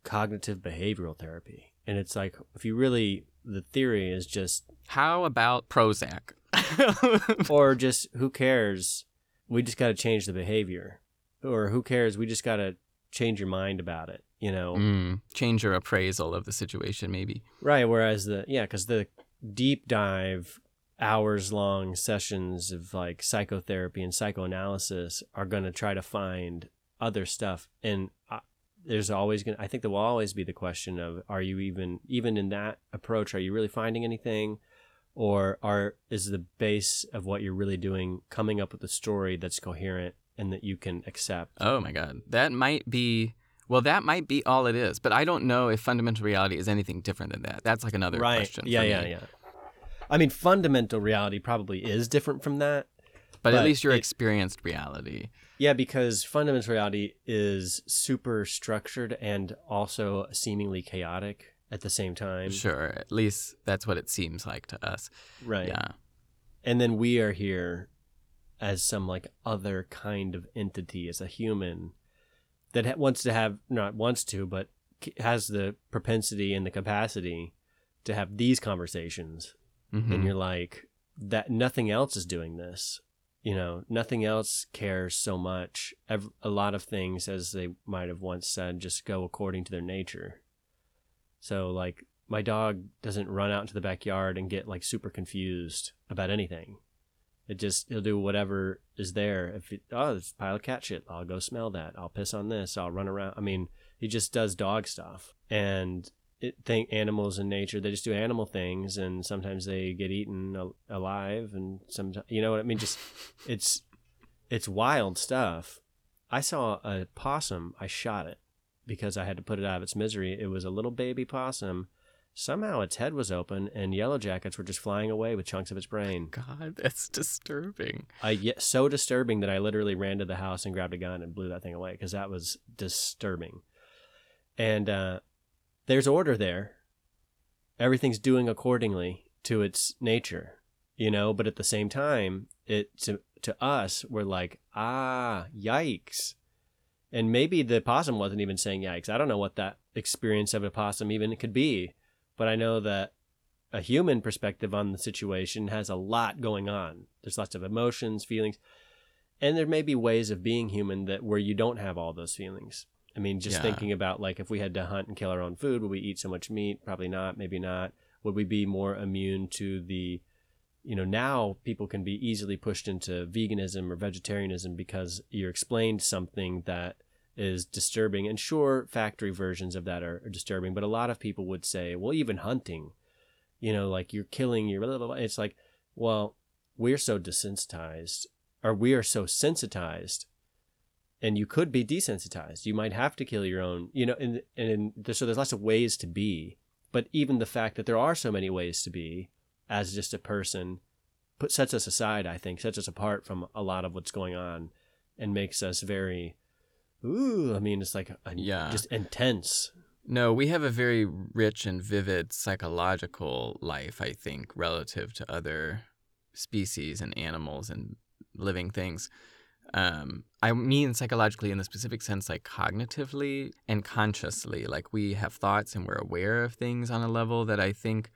cognitive behavioral therapy? And it's like if you really, the theory is just How about Prozac? or just who cares? We just got to change the behavior, or who cares? We just got to change your mind about it. You know, mm, change your appraisal of the situation, maybe. right? Whereas the yeah, because the deep dive hours long sessions of like psychotherapy and psychoanalysis are going to try to find other stuff and uh, there's always going to i think there will always be the question of are you even even in that approach are you really finding anything or are is the base of what you're really doing coming up with a story that's coherent and that you can accept Oh my God. That might be, well, that might be all it is. But I don't know if fundamental reality is anything different than that. That's like another right question. yeah yeah me. yeah i mean fundamental reality probably is different from that But, at least your it- experienced reality. Yeah, because fundamental reality is super structured and also seemingly chaotic at the same time. Sure. At least that's what it seems like to us. Right. Yeah. And then we are here as some like other kind of entity, as a human that ha- wants to have, not wants to, but has the propensity and the capacity to have these conversations. Mhm. And you're like, that nothing else is doing this. You know, nothing else cares so much. A lot of things, as they might have once said, just go according to their nature. So, like, my dog doesn't run out into the backyard and get like super confused about anything. It just he'll do whatever is there. If it, oh, it's a pile of cat shit, I'll go smell that. I'll piss on this. I'll run around. I mean, he just does dog stuff. And it, think animals in nature, they just do animal things, and sometimes they get eaten al- alive, and sometimes you know what I mean. Just it's it's wild stuff. I saw a possum. I shot it because I had to put it out of its misery. It was a little baby possum. Somehow its head was open, and yellow jackets were just flying away with chunks of its brain. God, that's disturbing. I yeah, so disturbing that I literally ran to the house and grabbed a gun and blew that thing away because that was disturbing. And uh, there's order there. Everything's doing accordingly to its nature, you know. But at the same time, it to to us, we're like, ah, yikes. And maybe the possum wasn't even saying yikes. I don't know what that experience of a possum even could be, but I know that a human perspective on the situation has a lot going on. There's lots of emotions, feelings, and there may be ways of being human that where you don't have all those feelings. I mean, just Yeah. thinking about like if we had to hunt and kill our own food, would we eat so much meat? Probably not. Maybe not. Would we be more immune to the, you know, now people can be easily pushed into veganism or vegetarianism because you're explained something that is disturbing. And sure, factory versions of that are, are disturbing, but a lot of people would say, well, even hunting, you know, like you're killing your. Blah, blah, blah. It's like, well, we're so desensitized, or we are so sensitized and you could be desensitized. You might have to kill your own, you know, and and there- so there's lots of ways to be. But even the fact that there are so many ways to be, as just a person, put sets us aside. I think sets us apart from a lot of what's going on, and makes us very, ooh. I mean, it's like a, Yeah. just intense. No, we have a very rich and vivid psychological life, I think, relative to other species and animals and living things. Um, I mean psychologically in the specific sense, like cognitively and consciously. Like we have thoughts and we're aware of things on a level that I think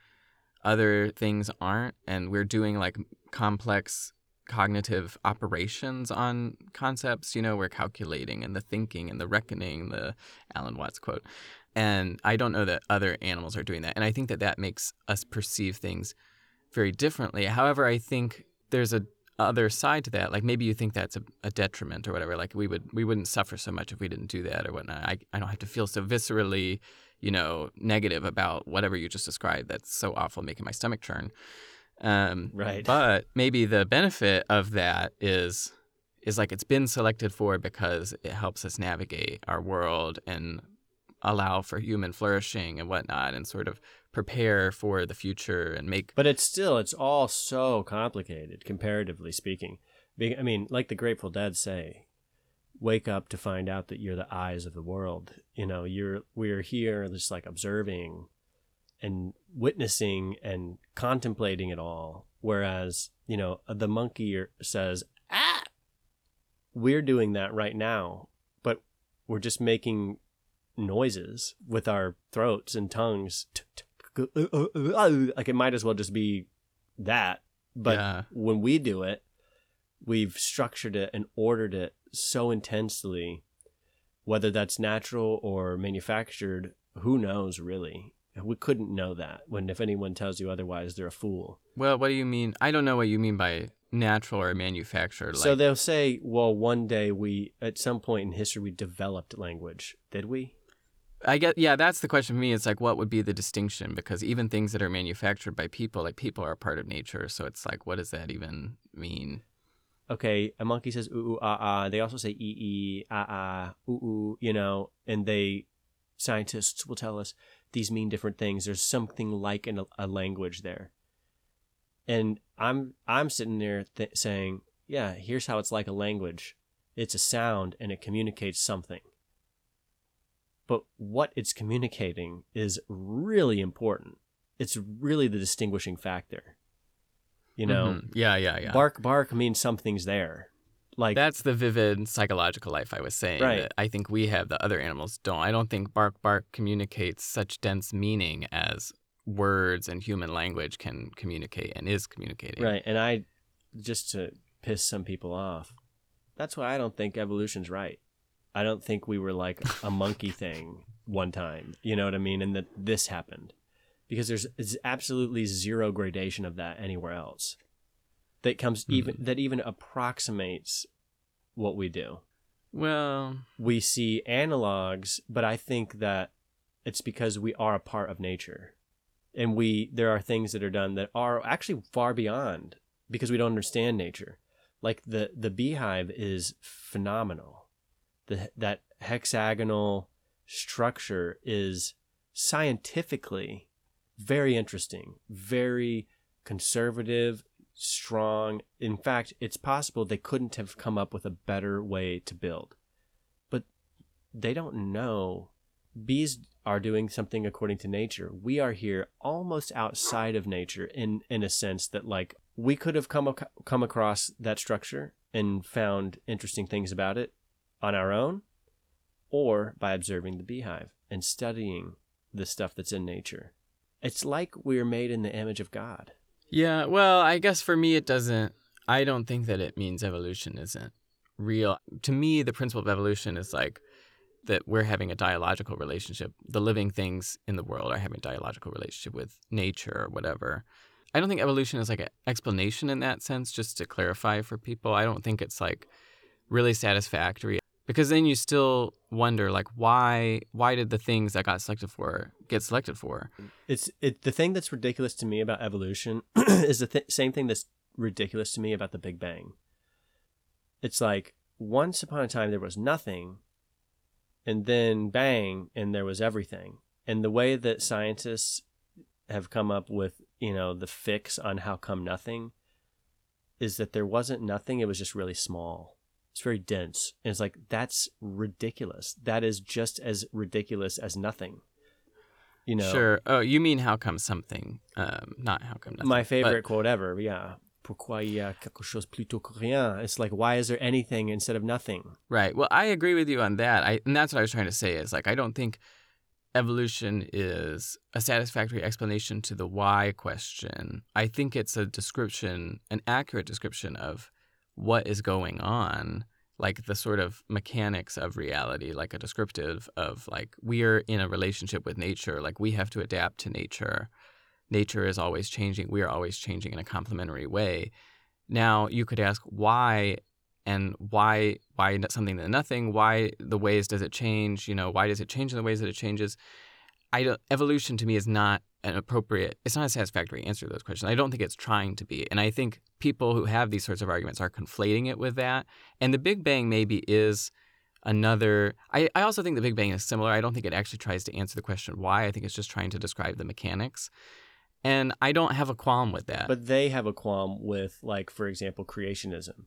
other things aren't. And we're doing like complex cognitive operations on concepts. You know, we're calculating and the thinking and the reckoning, the Alan Watts quote. And I don't know that other animals are doing that. And I think that that makes us perceive things very differently. However, I think there's a other side to that. Like maybe you think that's a, a detriment or whatever. Like we would we wouldn't suffer so much if we didn't do that or whatnot. I I don't have to feel so viscerally, you know, negative about whatever you just described. That's so awful, making my stomach churn. Um, Right. But maybe the benefit of that is is like it's been selected for because it helps us navigate our world and allow for human flourishing and whatnot and sort of prepare for the future and make But it's still, it's all so complicated, comparatively speaking. I mean, like the Grateful Dead say, wake up to find out that you're the eyes of the world. You know, you're we're here just like observing and witnessing and contemplating it all. Whereas, you know, the monkey er, says, ah, we're doing that right now, but we're just making noises with our throats and tongues. T- t- uh, uh, uh, Like it might as well just be that. But Yeah. when we do it, we've structured it and ordered it so intensely, whether that's natural or manufactured, who knows really? We couldn't know that. When if anyone tells you otherwise, they're a fool. Well, what do you mean? I don't know what you mean by natural or manufactured. Like, so they'll say, well, one day we, at some point in history, we developed language. Did we? I get, yeah, that's the question for me. It's like, what would be the distinction? Because even things that are manufactured by people, like people are a part of nature. So it's like, what does that even mean? Okay, a monkey says ooh ooh ah ah. They also say ee ee ah ah ooh ooh. You know, and they scientists will tell us these mean different things. There's something like an, a language there, and I'm I'm sitting there th- saying, yeah, here's how it's like a language. It's a sound and it communicates something. But what it's communicating is really important. It's really the distinguishing factor. You know, Mhm. Yeah, yeah, yeah. bark bark means something's there like That's the vivid psychological life I was saying. Right. that I think we have, the other animals don't. I don't think bark bark communicates such dense meaning as words and human language can communicate and is communicating. Right. And I, just to piss some people off, that's why I don't think evolution's right. I don't think we were like a monkey thing one time. You know what I mean? And that this happened because there's, absolutely zero gradation of that anywhere else that comes Mhm. even that even approximates what we do. Well, We see analogs, but I think that it's because we are a part of nature. And we there are things that are done that are actually far beyond because we don't understand nature. Like the the beehive is phenomenal. The that hexagonal structure is scientifically very interesting, very conservative, strong. In fact, it's possible they couldn't have come up with a better way to build. But they don't know. Bees are doing something according to nature. We are here almost outside of nature in in a sense that like we could have come ac- come across that structure and found interesting things about it on our own or by observing the beehive and studying the stuff that's in nature. It's like we're made in the image of God. yeah, well, I guess for me, it doesn't, I don't think that it means evolution isn't real. To me, the principle of evolution is like that we're having a dialogical relationship. The living things in the world are having a dialogical relationship with nature or whatever. I don't think evolution is like an explanation in that sense, just to clarify for people. I don't think it's like really satisfactory because then you still wonder like why why did the things that got selected for get selected for It's it the thing that's ridiculous to me about evolution is the th- same thing that's ridiculous to me about the Big Bang. It's like once upon a time there was nothing, and then bang, and there was everything. And the way that scientists have come up with you know the fix on how come nothing is that there wasn't nothing; it was just really small. It's very dense. And it's like that's ridiculous. That is just as ridiculous as nothing. You know, sure oh you mean how come something um not how come nothing my but- favorite quote ever. Yeah. Pourquoi il y a quelque chose plutôt que rien? It's like, why is there anything instead of nothing? Right. Well, I agree with you on that. I and that's what I was trying to say is like I don't think evolution is a satisfactory explanation to the why question. I think it's a description, an accurate description of what is going on, like the sort of mechanics of reality, like a descriptive of like we are in a relationship with nature, like we have to adapt to nature. Nature is always changing. We are always changing in a complementary way. Now, you could ask why and why why something than nothing why the ways does it change you know why does it change in the ways that it changes i evolution to me is not an appropriate it's not a satisfactory answer to those questions. I don't think it's trying to be. And i think people who have these sorts of arguments are conflating it with that. And the big bang maybe is another I, I also think the big bang is similar. I don't think it actually tries to answer the question why. I think it's just trying to describe the mechanics. And i don't have a qualm with that. But they have a qualm with, like, for example, creationism.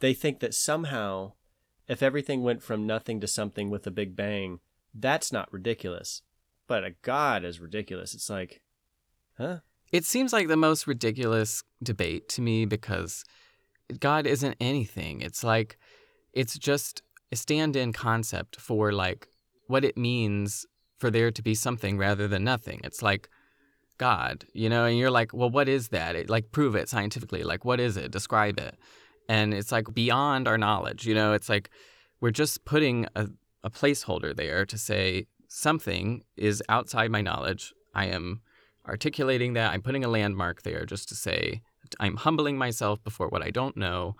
They think that somehow, if everything went from nothing to something with a big bang, that's not ridiculous. But a God is ridiculous. It's like, huh? It seems like the most ridiculous debate to me because God isn't anything. It's like it's just a stand-in concept for like what it means for there to be something rather than nothing. It's like God, you know, and you're like, well, what is that? It, like, prove it scientifically. Like, what is it? Describe it. And it's like beyond our knowledge, you know. It's like we're just putting a, a placeholder there to say something is outside my knowledge. I am articulating that. I'm putting a landmark there just to say I'm humbling myself before what I don't know.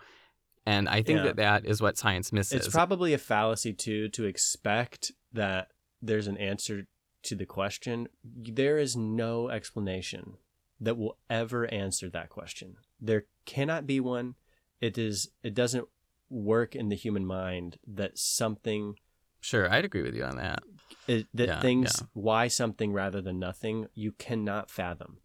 And I think Yeah. that that is what science misses. It's probably a fallacy too to expect that there's an answer to the question. There is no explanation that will ever answer that question. There cannot be one. It is it doesn't work in the human mind that something sure, I'd agree with you on that. it, that Yeah, things yeah. why something rather than nothing you cannot fathom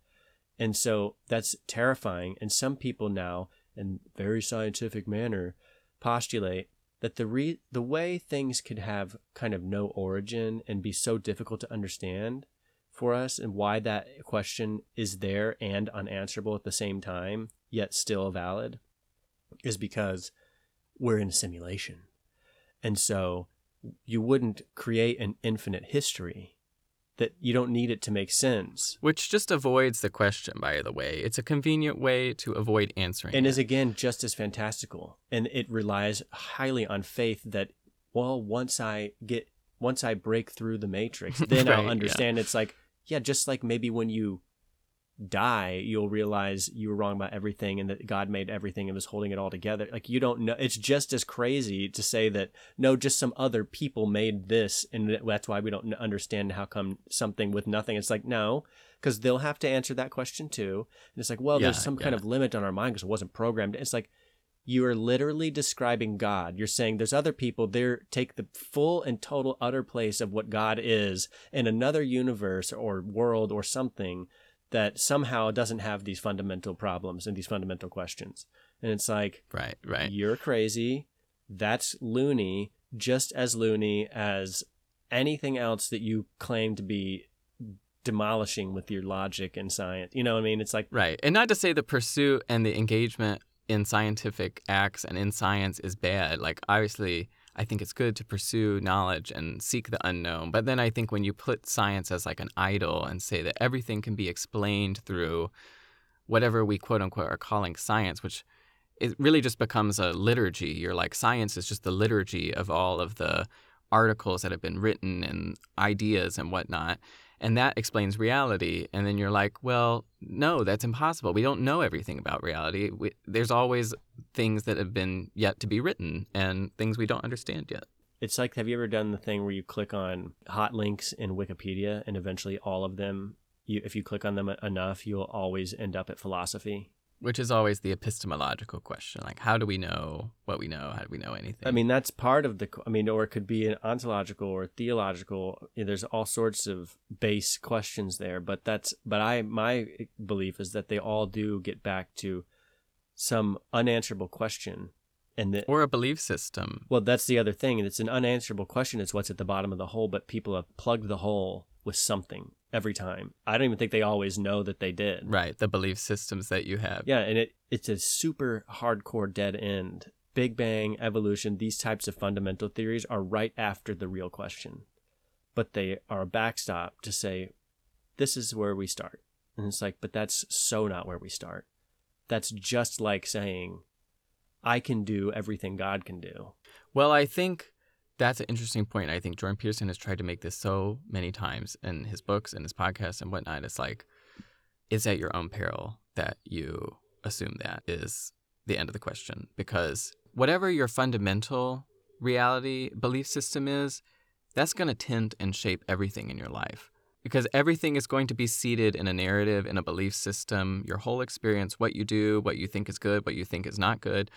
and so that's terrifying and some people now in very scientific manner postulate that the re- the way things could have kind of no origin and be so difficult to understand for us and why that question is there and unanswerable at the same time yet still valid is because we're in a simulation and so you wouldn't create an infinite history that you don't need it to make sense. Which just avoids the question, by the way. It's a convenient way to avoid answering. And it. is again just as fantastical. And it relies highly on faith that, well, once I get, once I break through the matrix, then Right, I'll yeah. understand. It's like, yeah, just like maybe when you die, you'll realize you were wrong about everything and that God made everything and was holding it all together. Like you don't know. It's just as crazy to say that no, just some other people made this, and that's why we don't understand how come something with nothing. It's like no, because they'll have to answer that question too. And it's like, well, there's Yeah, some kind of limit on our mind because it wasn't programmed. It's like you are literally describing God. You're saying there's other people there take the full and total utter place of what God is in another universe or world or something that somehow doesn't have these fundamental problems and these fundamental questions. And it's like right, right. you're crazy. That's loony, just as loony as anything else that you claim to be demolishing with your logic and science. You know what I mean? It's like Right. And not to say the pursuit and the engagement in scientific acts and in science is bad. Like, obviously, I think it's good to pursue knowledge and seek the unknown. But then I think when you put science as like an idol and say that everything can be explained through whatever we quote unquote are calling science, which it really just becomes a liturgy. You're like, science is just the liturgy of all of the articles that have been written and ideas and whatnot. And that explains reality. And then you're like, well, no, that's impossible. We don't know everything about reality. We, there's always things that have been yet to be written and things we don't understand yet. It's like, have you ever done the thing where you click on hot links in Wikipedia and eventually all of them, you, if you click on them enough, you'll always end up at philosophy? Which is always the epistemological question. Like, how do we know what we know? How do we know anything? I mean, that's part of the, I mean, or it could be an ontological or theological. There's all sorts of base questions there, but that's, but I, my belief is that they all do get back to some unanswerable question. And that, or a belief system. Well, that's the other thing. And it's an unanswerable question. It's what's at the bottom of the hole, but people have plugged the hole with something every time. I don't even think they always know that they did. Right. The belief systems that you have. Yeah. And it, it's a super hardcore dead end. Big Bang, evolution, these types of fundamental theories are right after the real question. But they are a backstop to say, this is where we start. And it's like, but that's so not where we start. That's just like saying, I can do everything God can do. Well, I think that's an interesting point. I think Jordan Peterson has tried to make this so many times in his books and his podcasts and whatnot. It's like, it's at your own peril that you assume that is the end of the question. Because whatever your fundamental reality belief system is, that's going to tint and shape everything in your life. Because everything is going to be seated in a narrative, in a belief system, your whole experience, what you do, what you think is good, what you think is not good.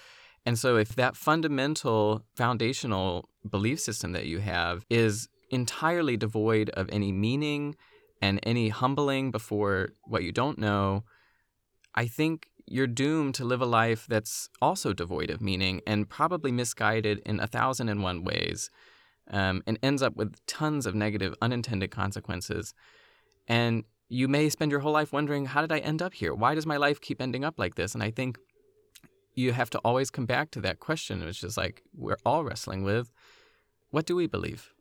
And so, if that fundamental foundational belief system that you have is entirely devoid of any meaning and any humbling before what you don't know, I think you're doomed to live a life that's also devoid of meaning and probably misguided in a thousand and one ways um, and ends up with tons of negative unintended consequences. And you may spend your whole life wondering, how did I end up here? Why does my life keep ending up like this? And I think you have to always come back to that question, which is like we're all wrestling with what do we believe?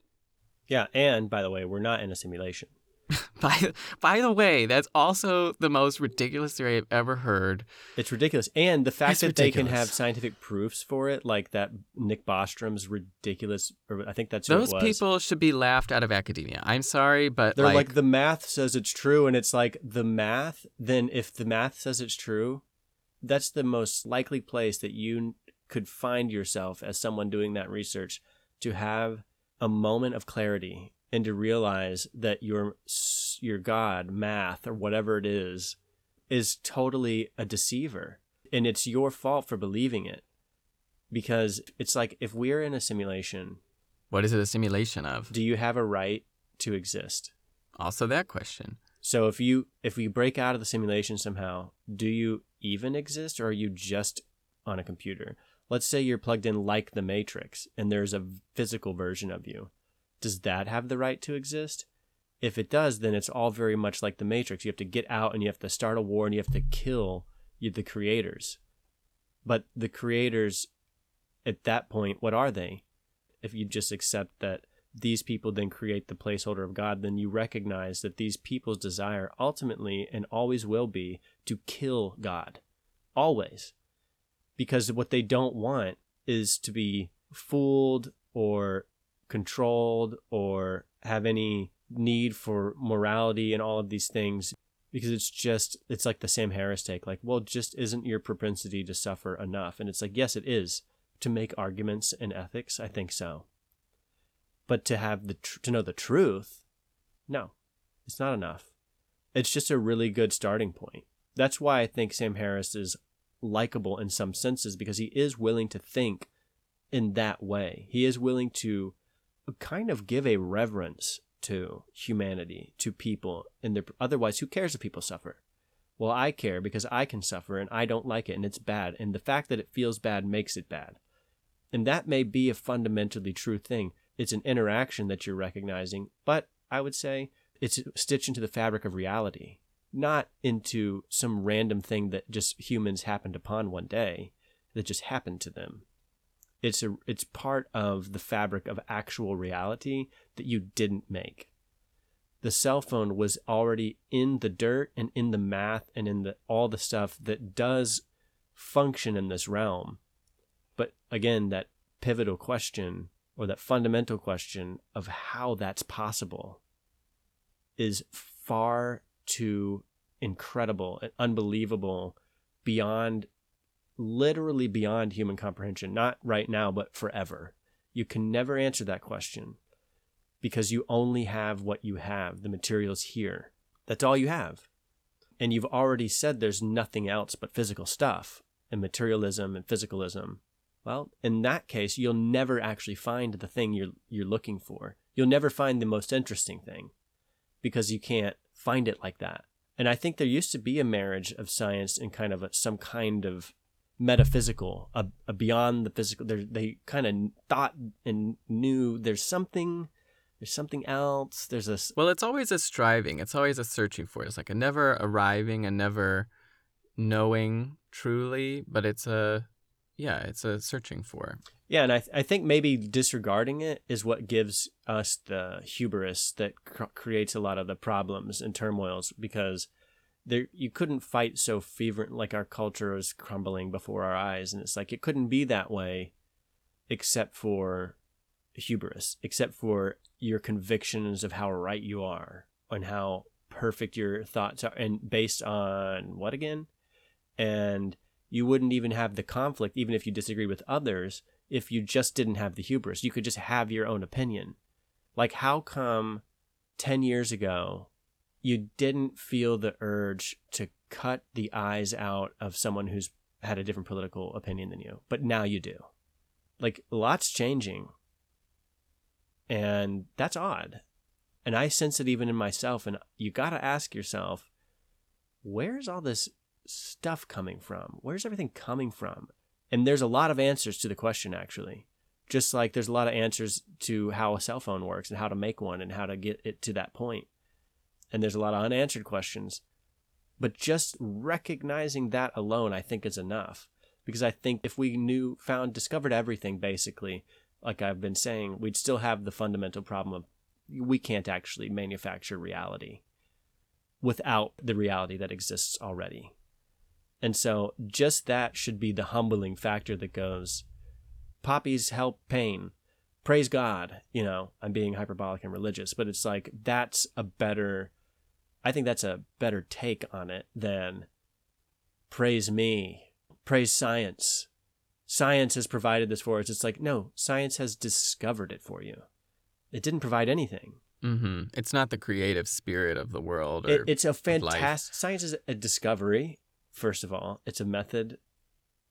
Yeah. And by the way, we're not in a simulation. By, by the way, that's also the most ridiculous theory I've ever heard. It's ridiculous. And the fact that they can have scientific proofs for it, like that Nick Bostrom's ridiculous, or I think that's Those it was. people should be laughed out of academia. I'm sorry, but They're like, like, the math says it's true, and it's like the math. Then if the math says it's true, that's the most likely place that you could find yourself as someone doing that research to have a moment of clarity and to realize that your your God, math or whatever it is, is totally a deceiver, and it's your fault for believing it. Because it's like if we're in a simulation, what is it a simulation of? do you have a right to exist? Also, that question. So if you if we break out of the simulation somehow, do you even exist or are you just on a computer? Let's say you're plugged in like the Matrix and there's a physical version of you. Does that have the right to exist? If it does, then it's all very much like the Matrix. You have to get out and you have to start a war and you have to kill the creators. But the creators at that point, what are they? If you just accept that these people then create the placeholder of God, then you recognize that these people's desire ultimately and always will be to kill God. Always. Because what they don't want is to be fooled or controlled or have any need for morality and all of these things because it's just it's like the Sam Harris take like well just isn't your propensity to suffer enough and it's like yes it is to make arguments in ethics I think so but to have the tr- to know the truth no it's not enough it's just a really good starting point that's why I think Sam Harris is likable in some senses because he is willing to think in that way he is willing to kind of give a reverence to humanity, to people, and their otherwise, who cares if people suffer? Well, I care because I can suffer and I don't like it and it's bad. And the fact that it feels bad makes it bad. And that may be a fundamentally true thing. It's an interaction that you're recognizing, but I would say it's stitched into the fabric of reality, not into some random thing that just humans happened upon one day that just happened to them. It's a it's part of the fabric of actual reality that you didn't make. The cell phone was already in the dirt and in the math and in the all the stuff that does function in this realm. But again that pivotal question or that fundamental question of how that's possible is far too incredible and unbelievable beyond literally beyond human comprehension, not right now, but forever. You can never answer that question because you only have what you have. The materials here. That's all you have. And you've already said there's nothing else but physical stuff and materialism and physicalism. Well, in that case, you'll never actually find the thing you're you're looking for. You'll never find the most interesting thing because you can't find it like that. And I think there used to be a marriage of science and kind of a, some kind of metaphysical, a, a beyond the physical. They're, they kind of thought and knew there's something, there's something else. There's a well, it's always a striving. It's always a searching for. It's like a never arriving and never knowing truly, but it's a yeah, it's a searching for. Yeah, and I th- I think maybe disregarding it is what gives us the hubris that cr- creates a lot of the problems and turmoils because there you couldn't fight so fervent like our culture is crumbling before our eyes and it's like it couldn't be that way except for hubris except for your convictions of how right you are and how perfect your thoughts are and based on what again and you wouldn't even have the conflict even if you disagreed with others if you just didn't have the hubris you could just have your own opinion like how come 10 years ago you didn't feel the urge to cut the eyes out of someone who's had a different political opinion than you, but now you do. Like, lots changing. And that's odd. And I sense it even in myself. And you got to ask yourself, where's all this stuff coming from? Where's everything coming from? And there's a lot of answers to the question, actually. Just like there's a lot of answers to how a cell phone works and how to make one and how to get it to that point. and there's a lot of unanswered questions. But just recognizing that alone, I think, is enough. Because I think if we knew, found, discovered everything basically, like I've been saying, we'd still have the fundamental problem of we can't actually manufacture reality without the reality that exists already. And so just that should be the humbling factor that goes, poppies help pain. Praise God. You know, I'm being hyperbolic and religious, but it's like that's a better I think that's a better take on it than praise me, praise science. Science has provided this for us. It's like, no, science has discovered it for you. It didn't provide anything. Mm-hmm. It's not the creative spirit of the world. It, it's a fantastic science is a discovery. First of all, it's a method,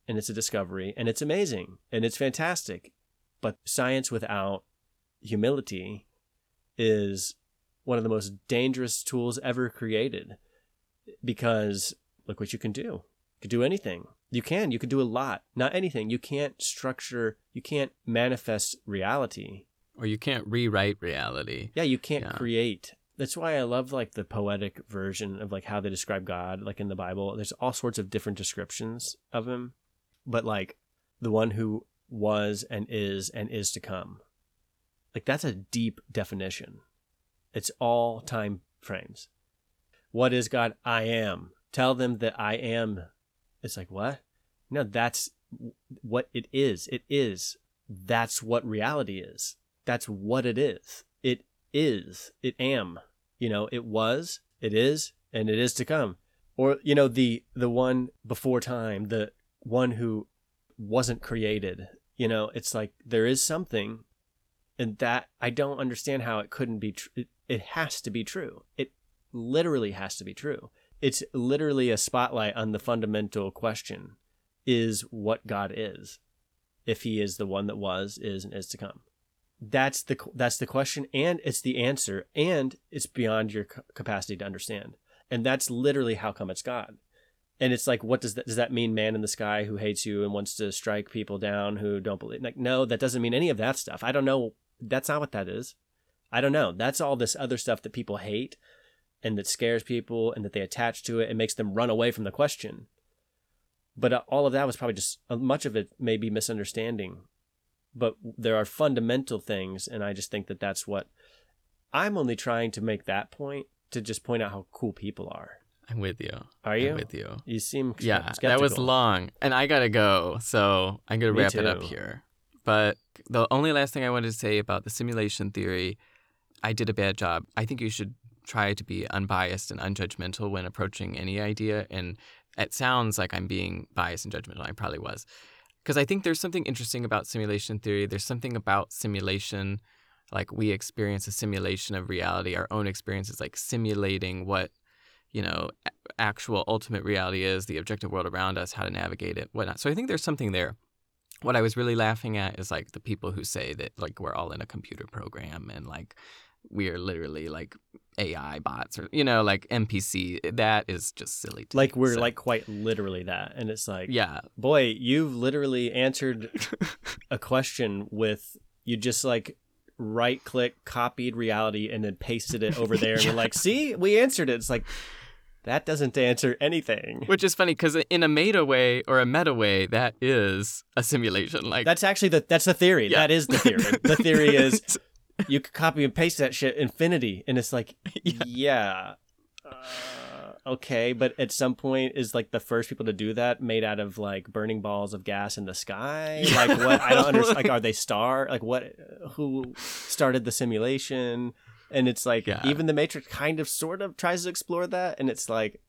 and it's a discovery, and it's amazing, and it's fantastic. But science without humility is one of the most dangerous tools ever created because look what you can do. You can do anything. You can. You can do a lot. Not anything. You can't structure, you can't manifest reality. Or you can't rewrite reality. Yeah, you can't yeah. create. That's why I love like the poetic version of like how they describe God, like in the Bible. There's all sorts of different descriptions of him. But like the one who was and is and is to come. Like that's a deep definition. It's all time frames. What is God? I am. Tell them that I am. It's like, what? No, that's what it is. It is. That's what reality is. That's what it is. It is. It am. You know, it was, it is, and it is to come. Or, you know, the the one before time, the one who wasn't created. You know, it's like there is something and that I don't understand how it couldn't be true. It, it has to be true. It literally has to be true. It's literally a spotlight on the fundamental question is what God is. If he is the one that was, is, and is to come. That's the that's the question and it's the answer and it's beyond your capacity to understand. And that's literally how come it's God. And it's like what does that does that mean man in the sky who hates you and wants to strike people down who don't believe like no that doesn't mean any of that stuff. I don't know that's not what that is. I don't know. That's all this other stuff that people hate and that scares people and that they attach to it and makes them run away from the question. But uh, all of that was probably just uh, much of it may be misunderstanding. But there are fundamental things, and I just think that that's what I'm only trying to make that point to just point out how cool people are. I'm with you. Are you? I'm with you. You seem yeah. skeptical. That was long, and I gotta go, so I'm gonna Me wrap it up here. But the only last thing I wanted to say about the simulation theory, I did a bad job. I think you should try to be unbiased and unjudgmental when approaching any idea. And it sounds like I'm being biased and judgmental. I probably was. Because I think there's something interesting about simulation theory. There's something about simulation, like we experience a simulation of reality. Our own experience is like simulating what, you know, actual ultimate reality is, the objective world around us, how to navigate it, whatnot. So I think there's something there what I was really laughing at is like the people who say that like we're all in a computer program and like we are literally like AI bots or you know like NPC. That is just silly. To like me. we're So, like quite literally that, and it's like yeah, boy, you've literally answered a question with you just like right click copied reality and then pasted it over there and you're like see we answered it it's like that doesn't answer anything which is funny because in a meta way or a meta way, that is a simulation. Like that's actually the that's the theory Yeah. that is the theory the theory is you could copy and paste that shit infinity and it's like Yeah. yeah, Uh, okay but at some point is like the first people to do that made out of like burning balls of gas in the sky? Yeah. like what? I don't understand like are they star like what who started the simulation? And it's like Yeah. even the matrix kind of sort of tries to explore that and it's like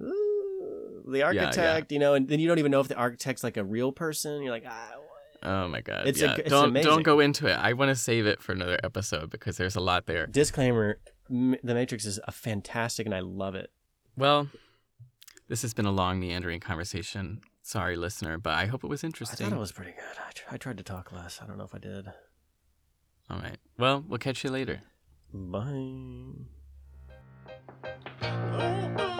ooh, the architect you know? And then you don't even know if the architect's like a real person. You're like ah, oh my god, It's a- yeah. it's don't amazing. don't go into it. I want to save it for another episode because there's a lot there. disclaimer M- the matrix is a fantastic and i love it Well, this has been a long meandering conversation. Sorry, listener, but I hope it was interesting. i interesting. thought it was pretty good I, tr- I tried to talk less i don't know if i did All right. Well, we'll catch you later. bye Oh, oh,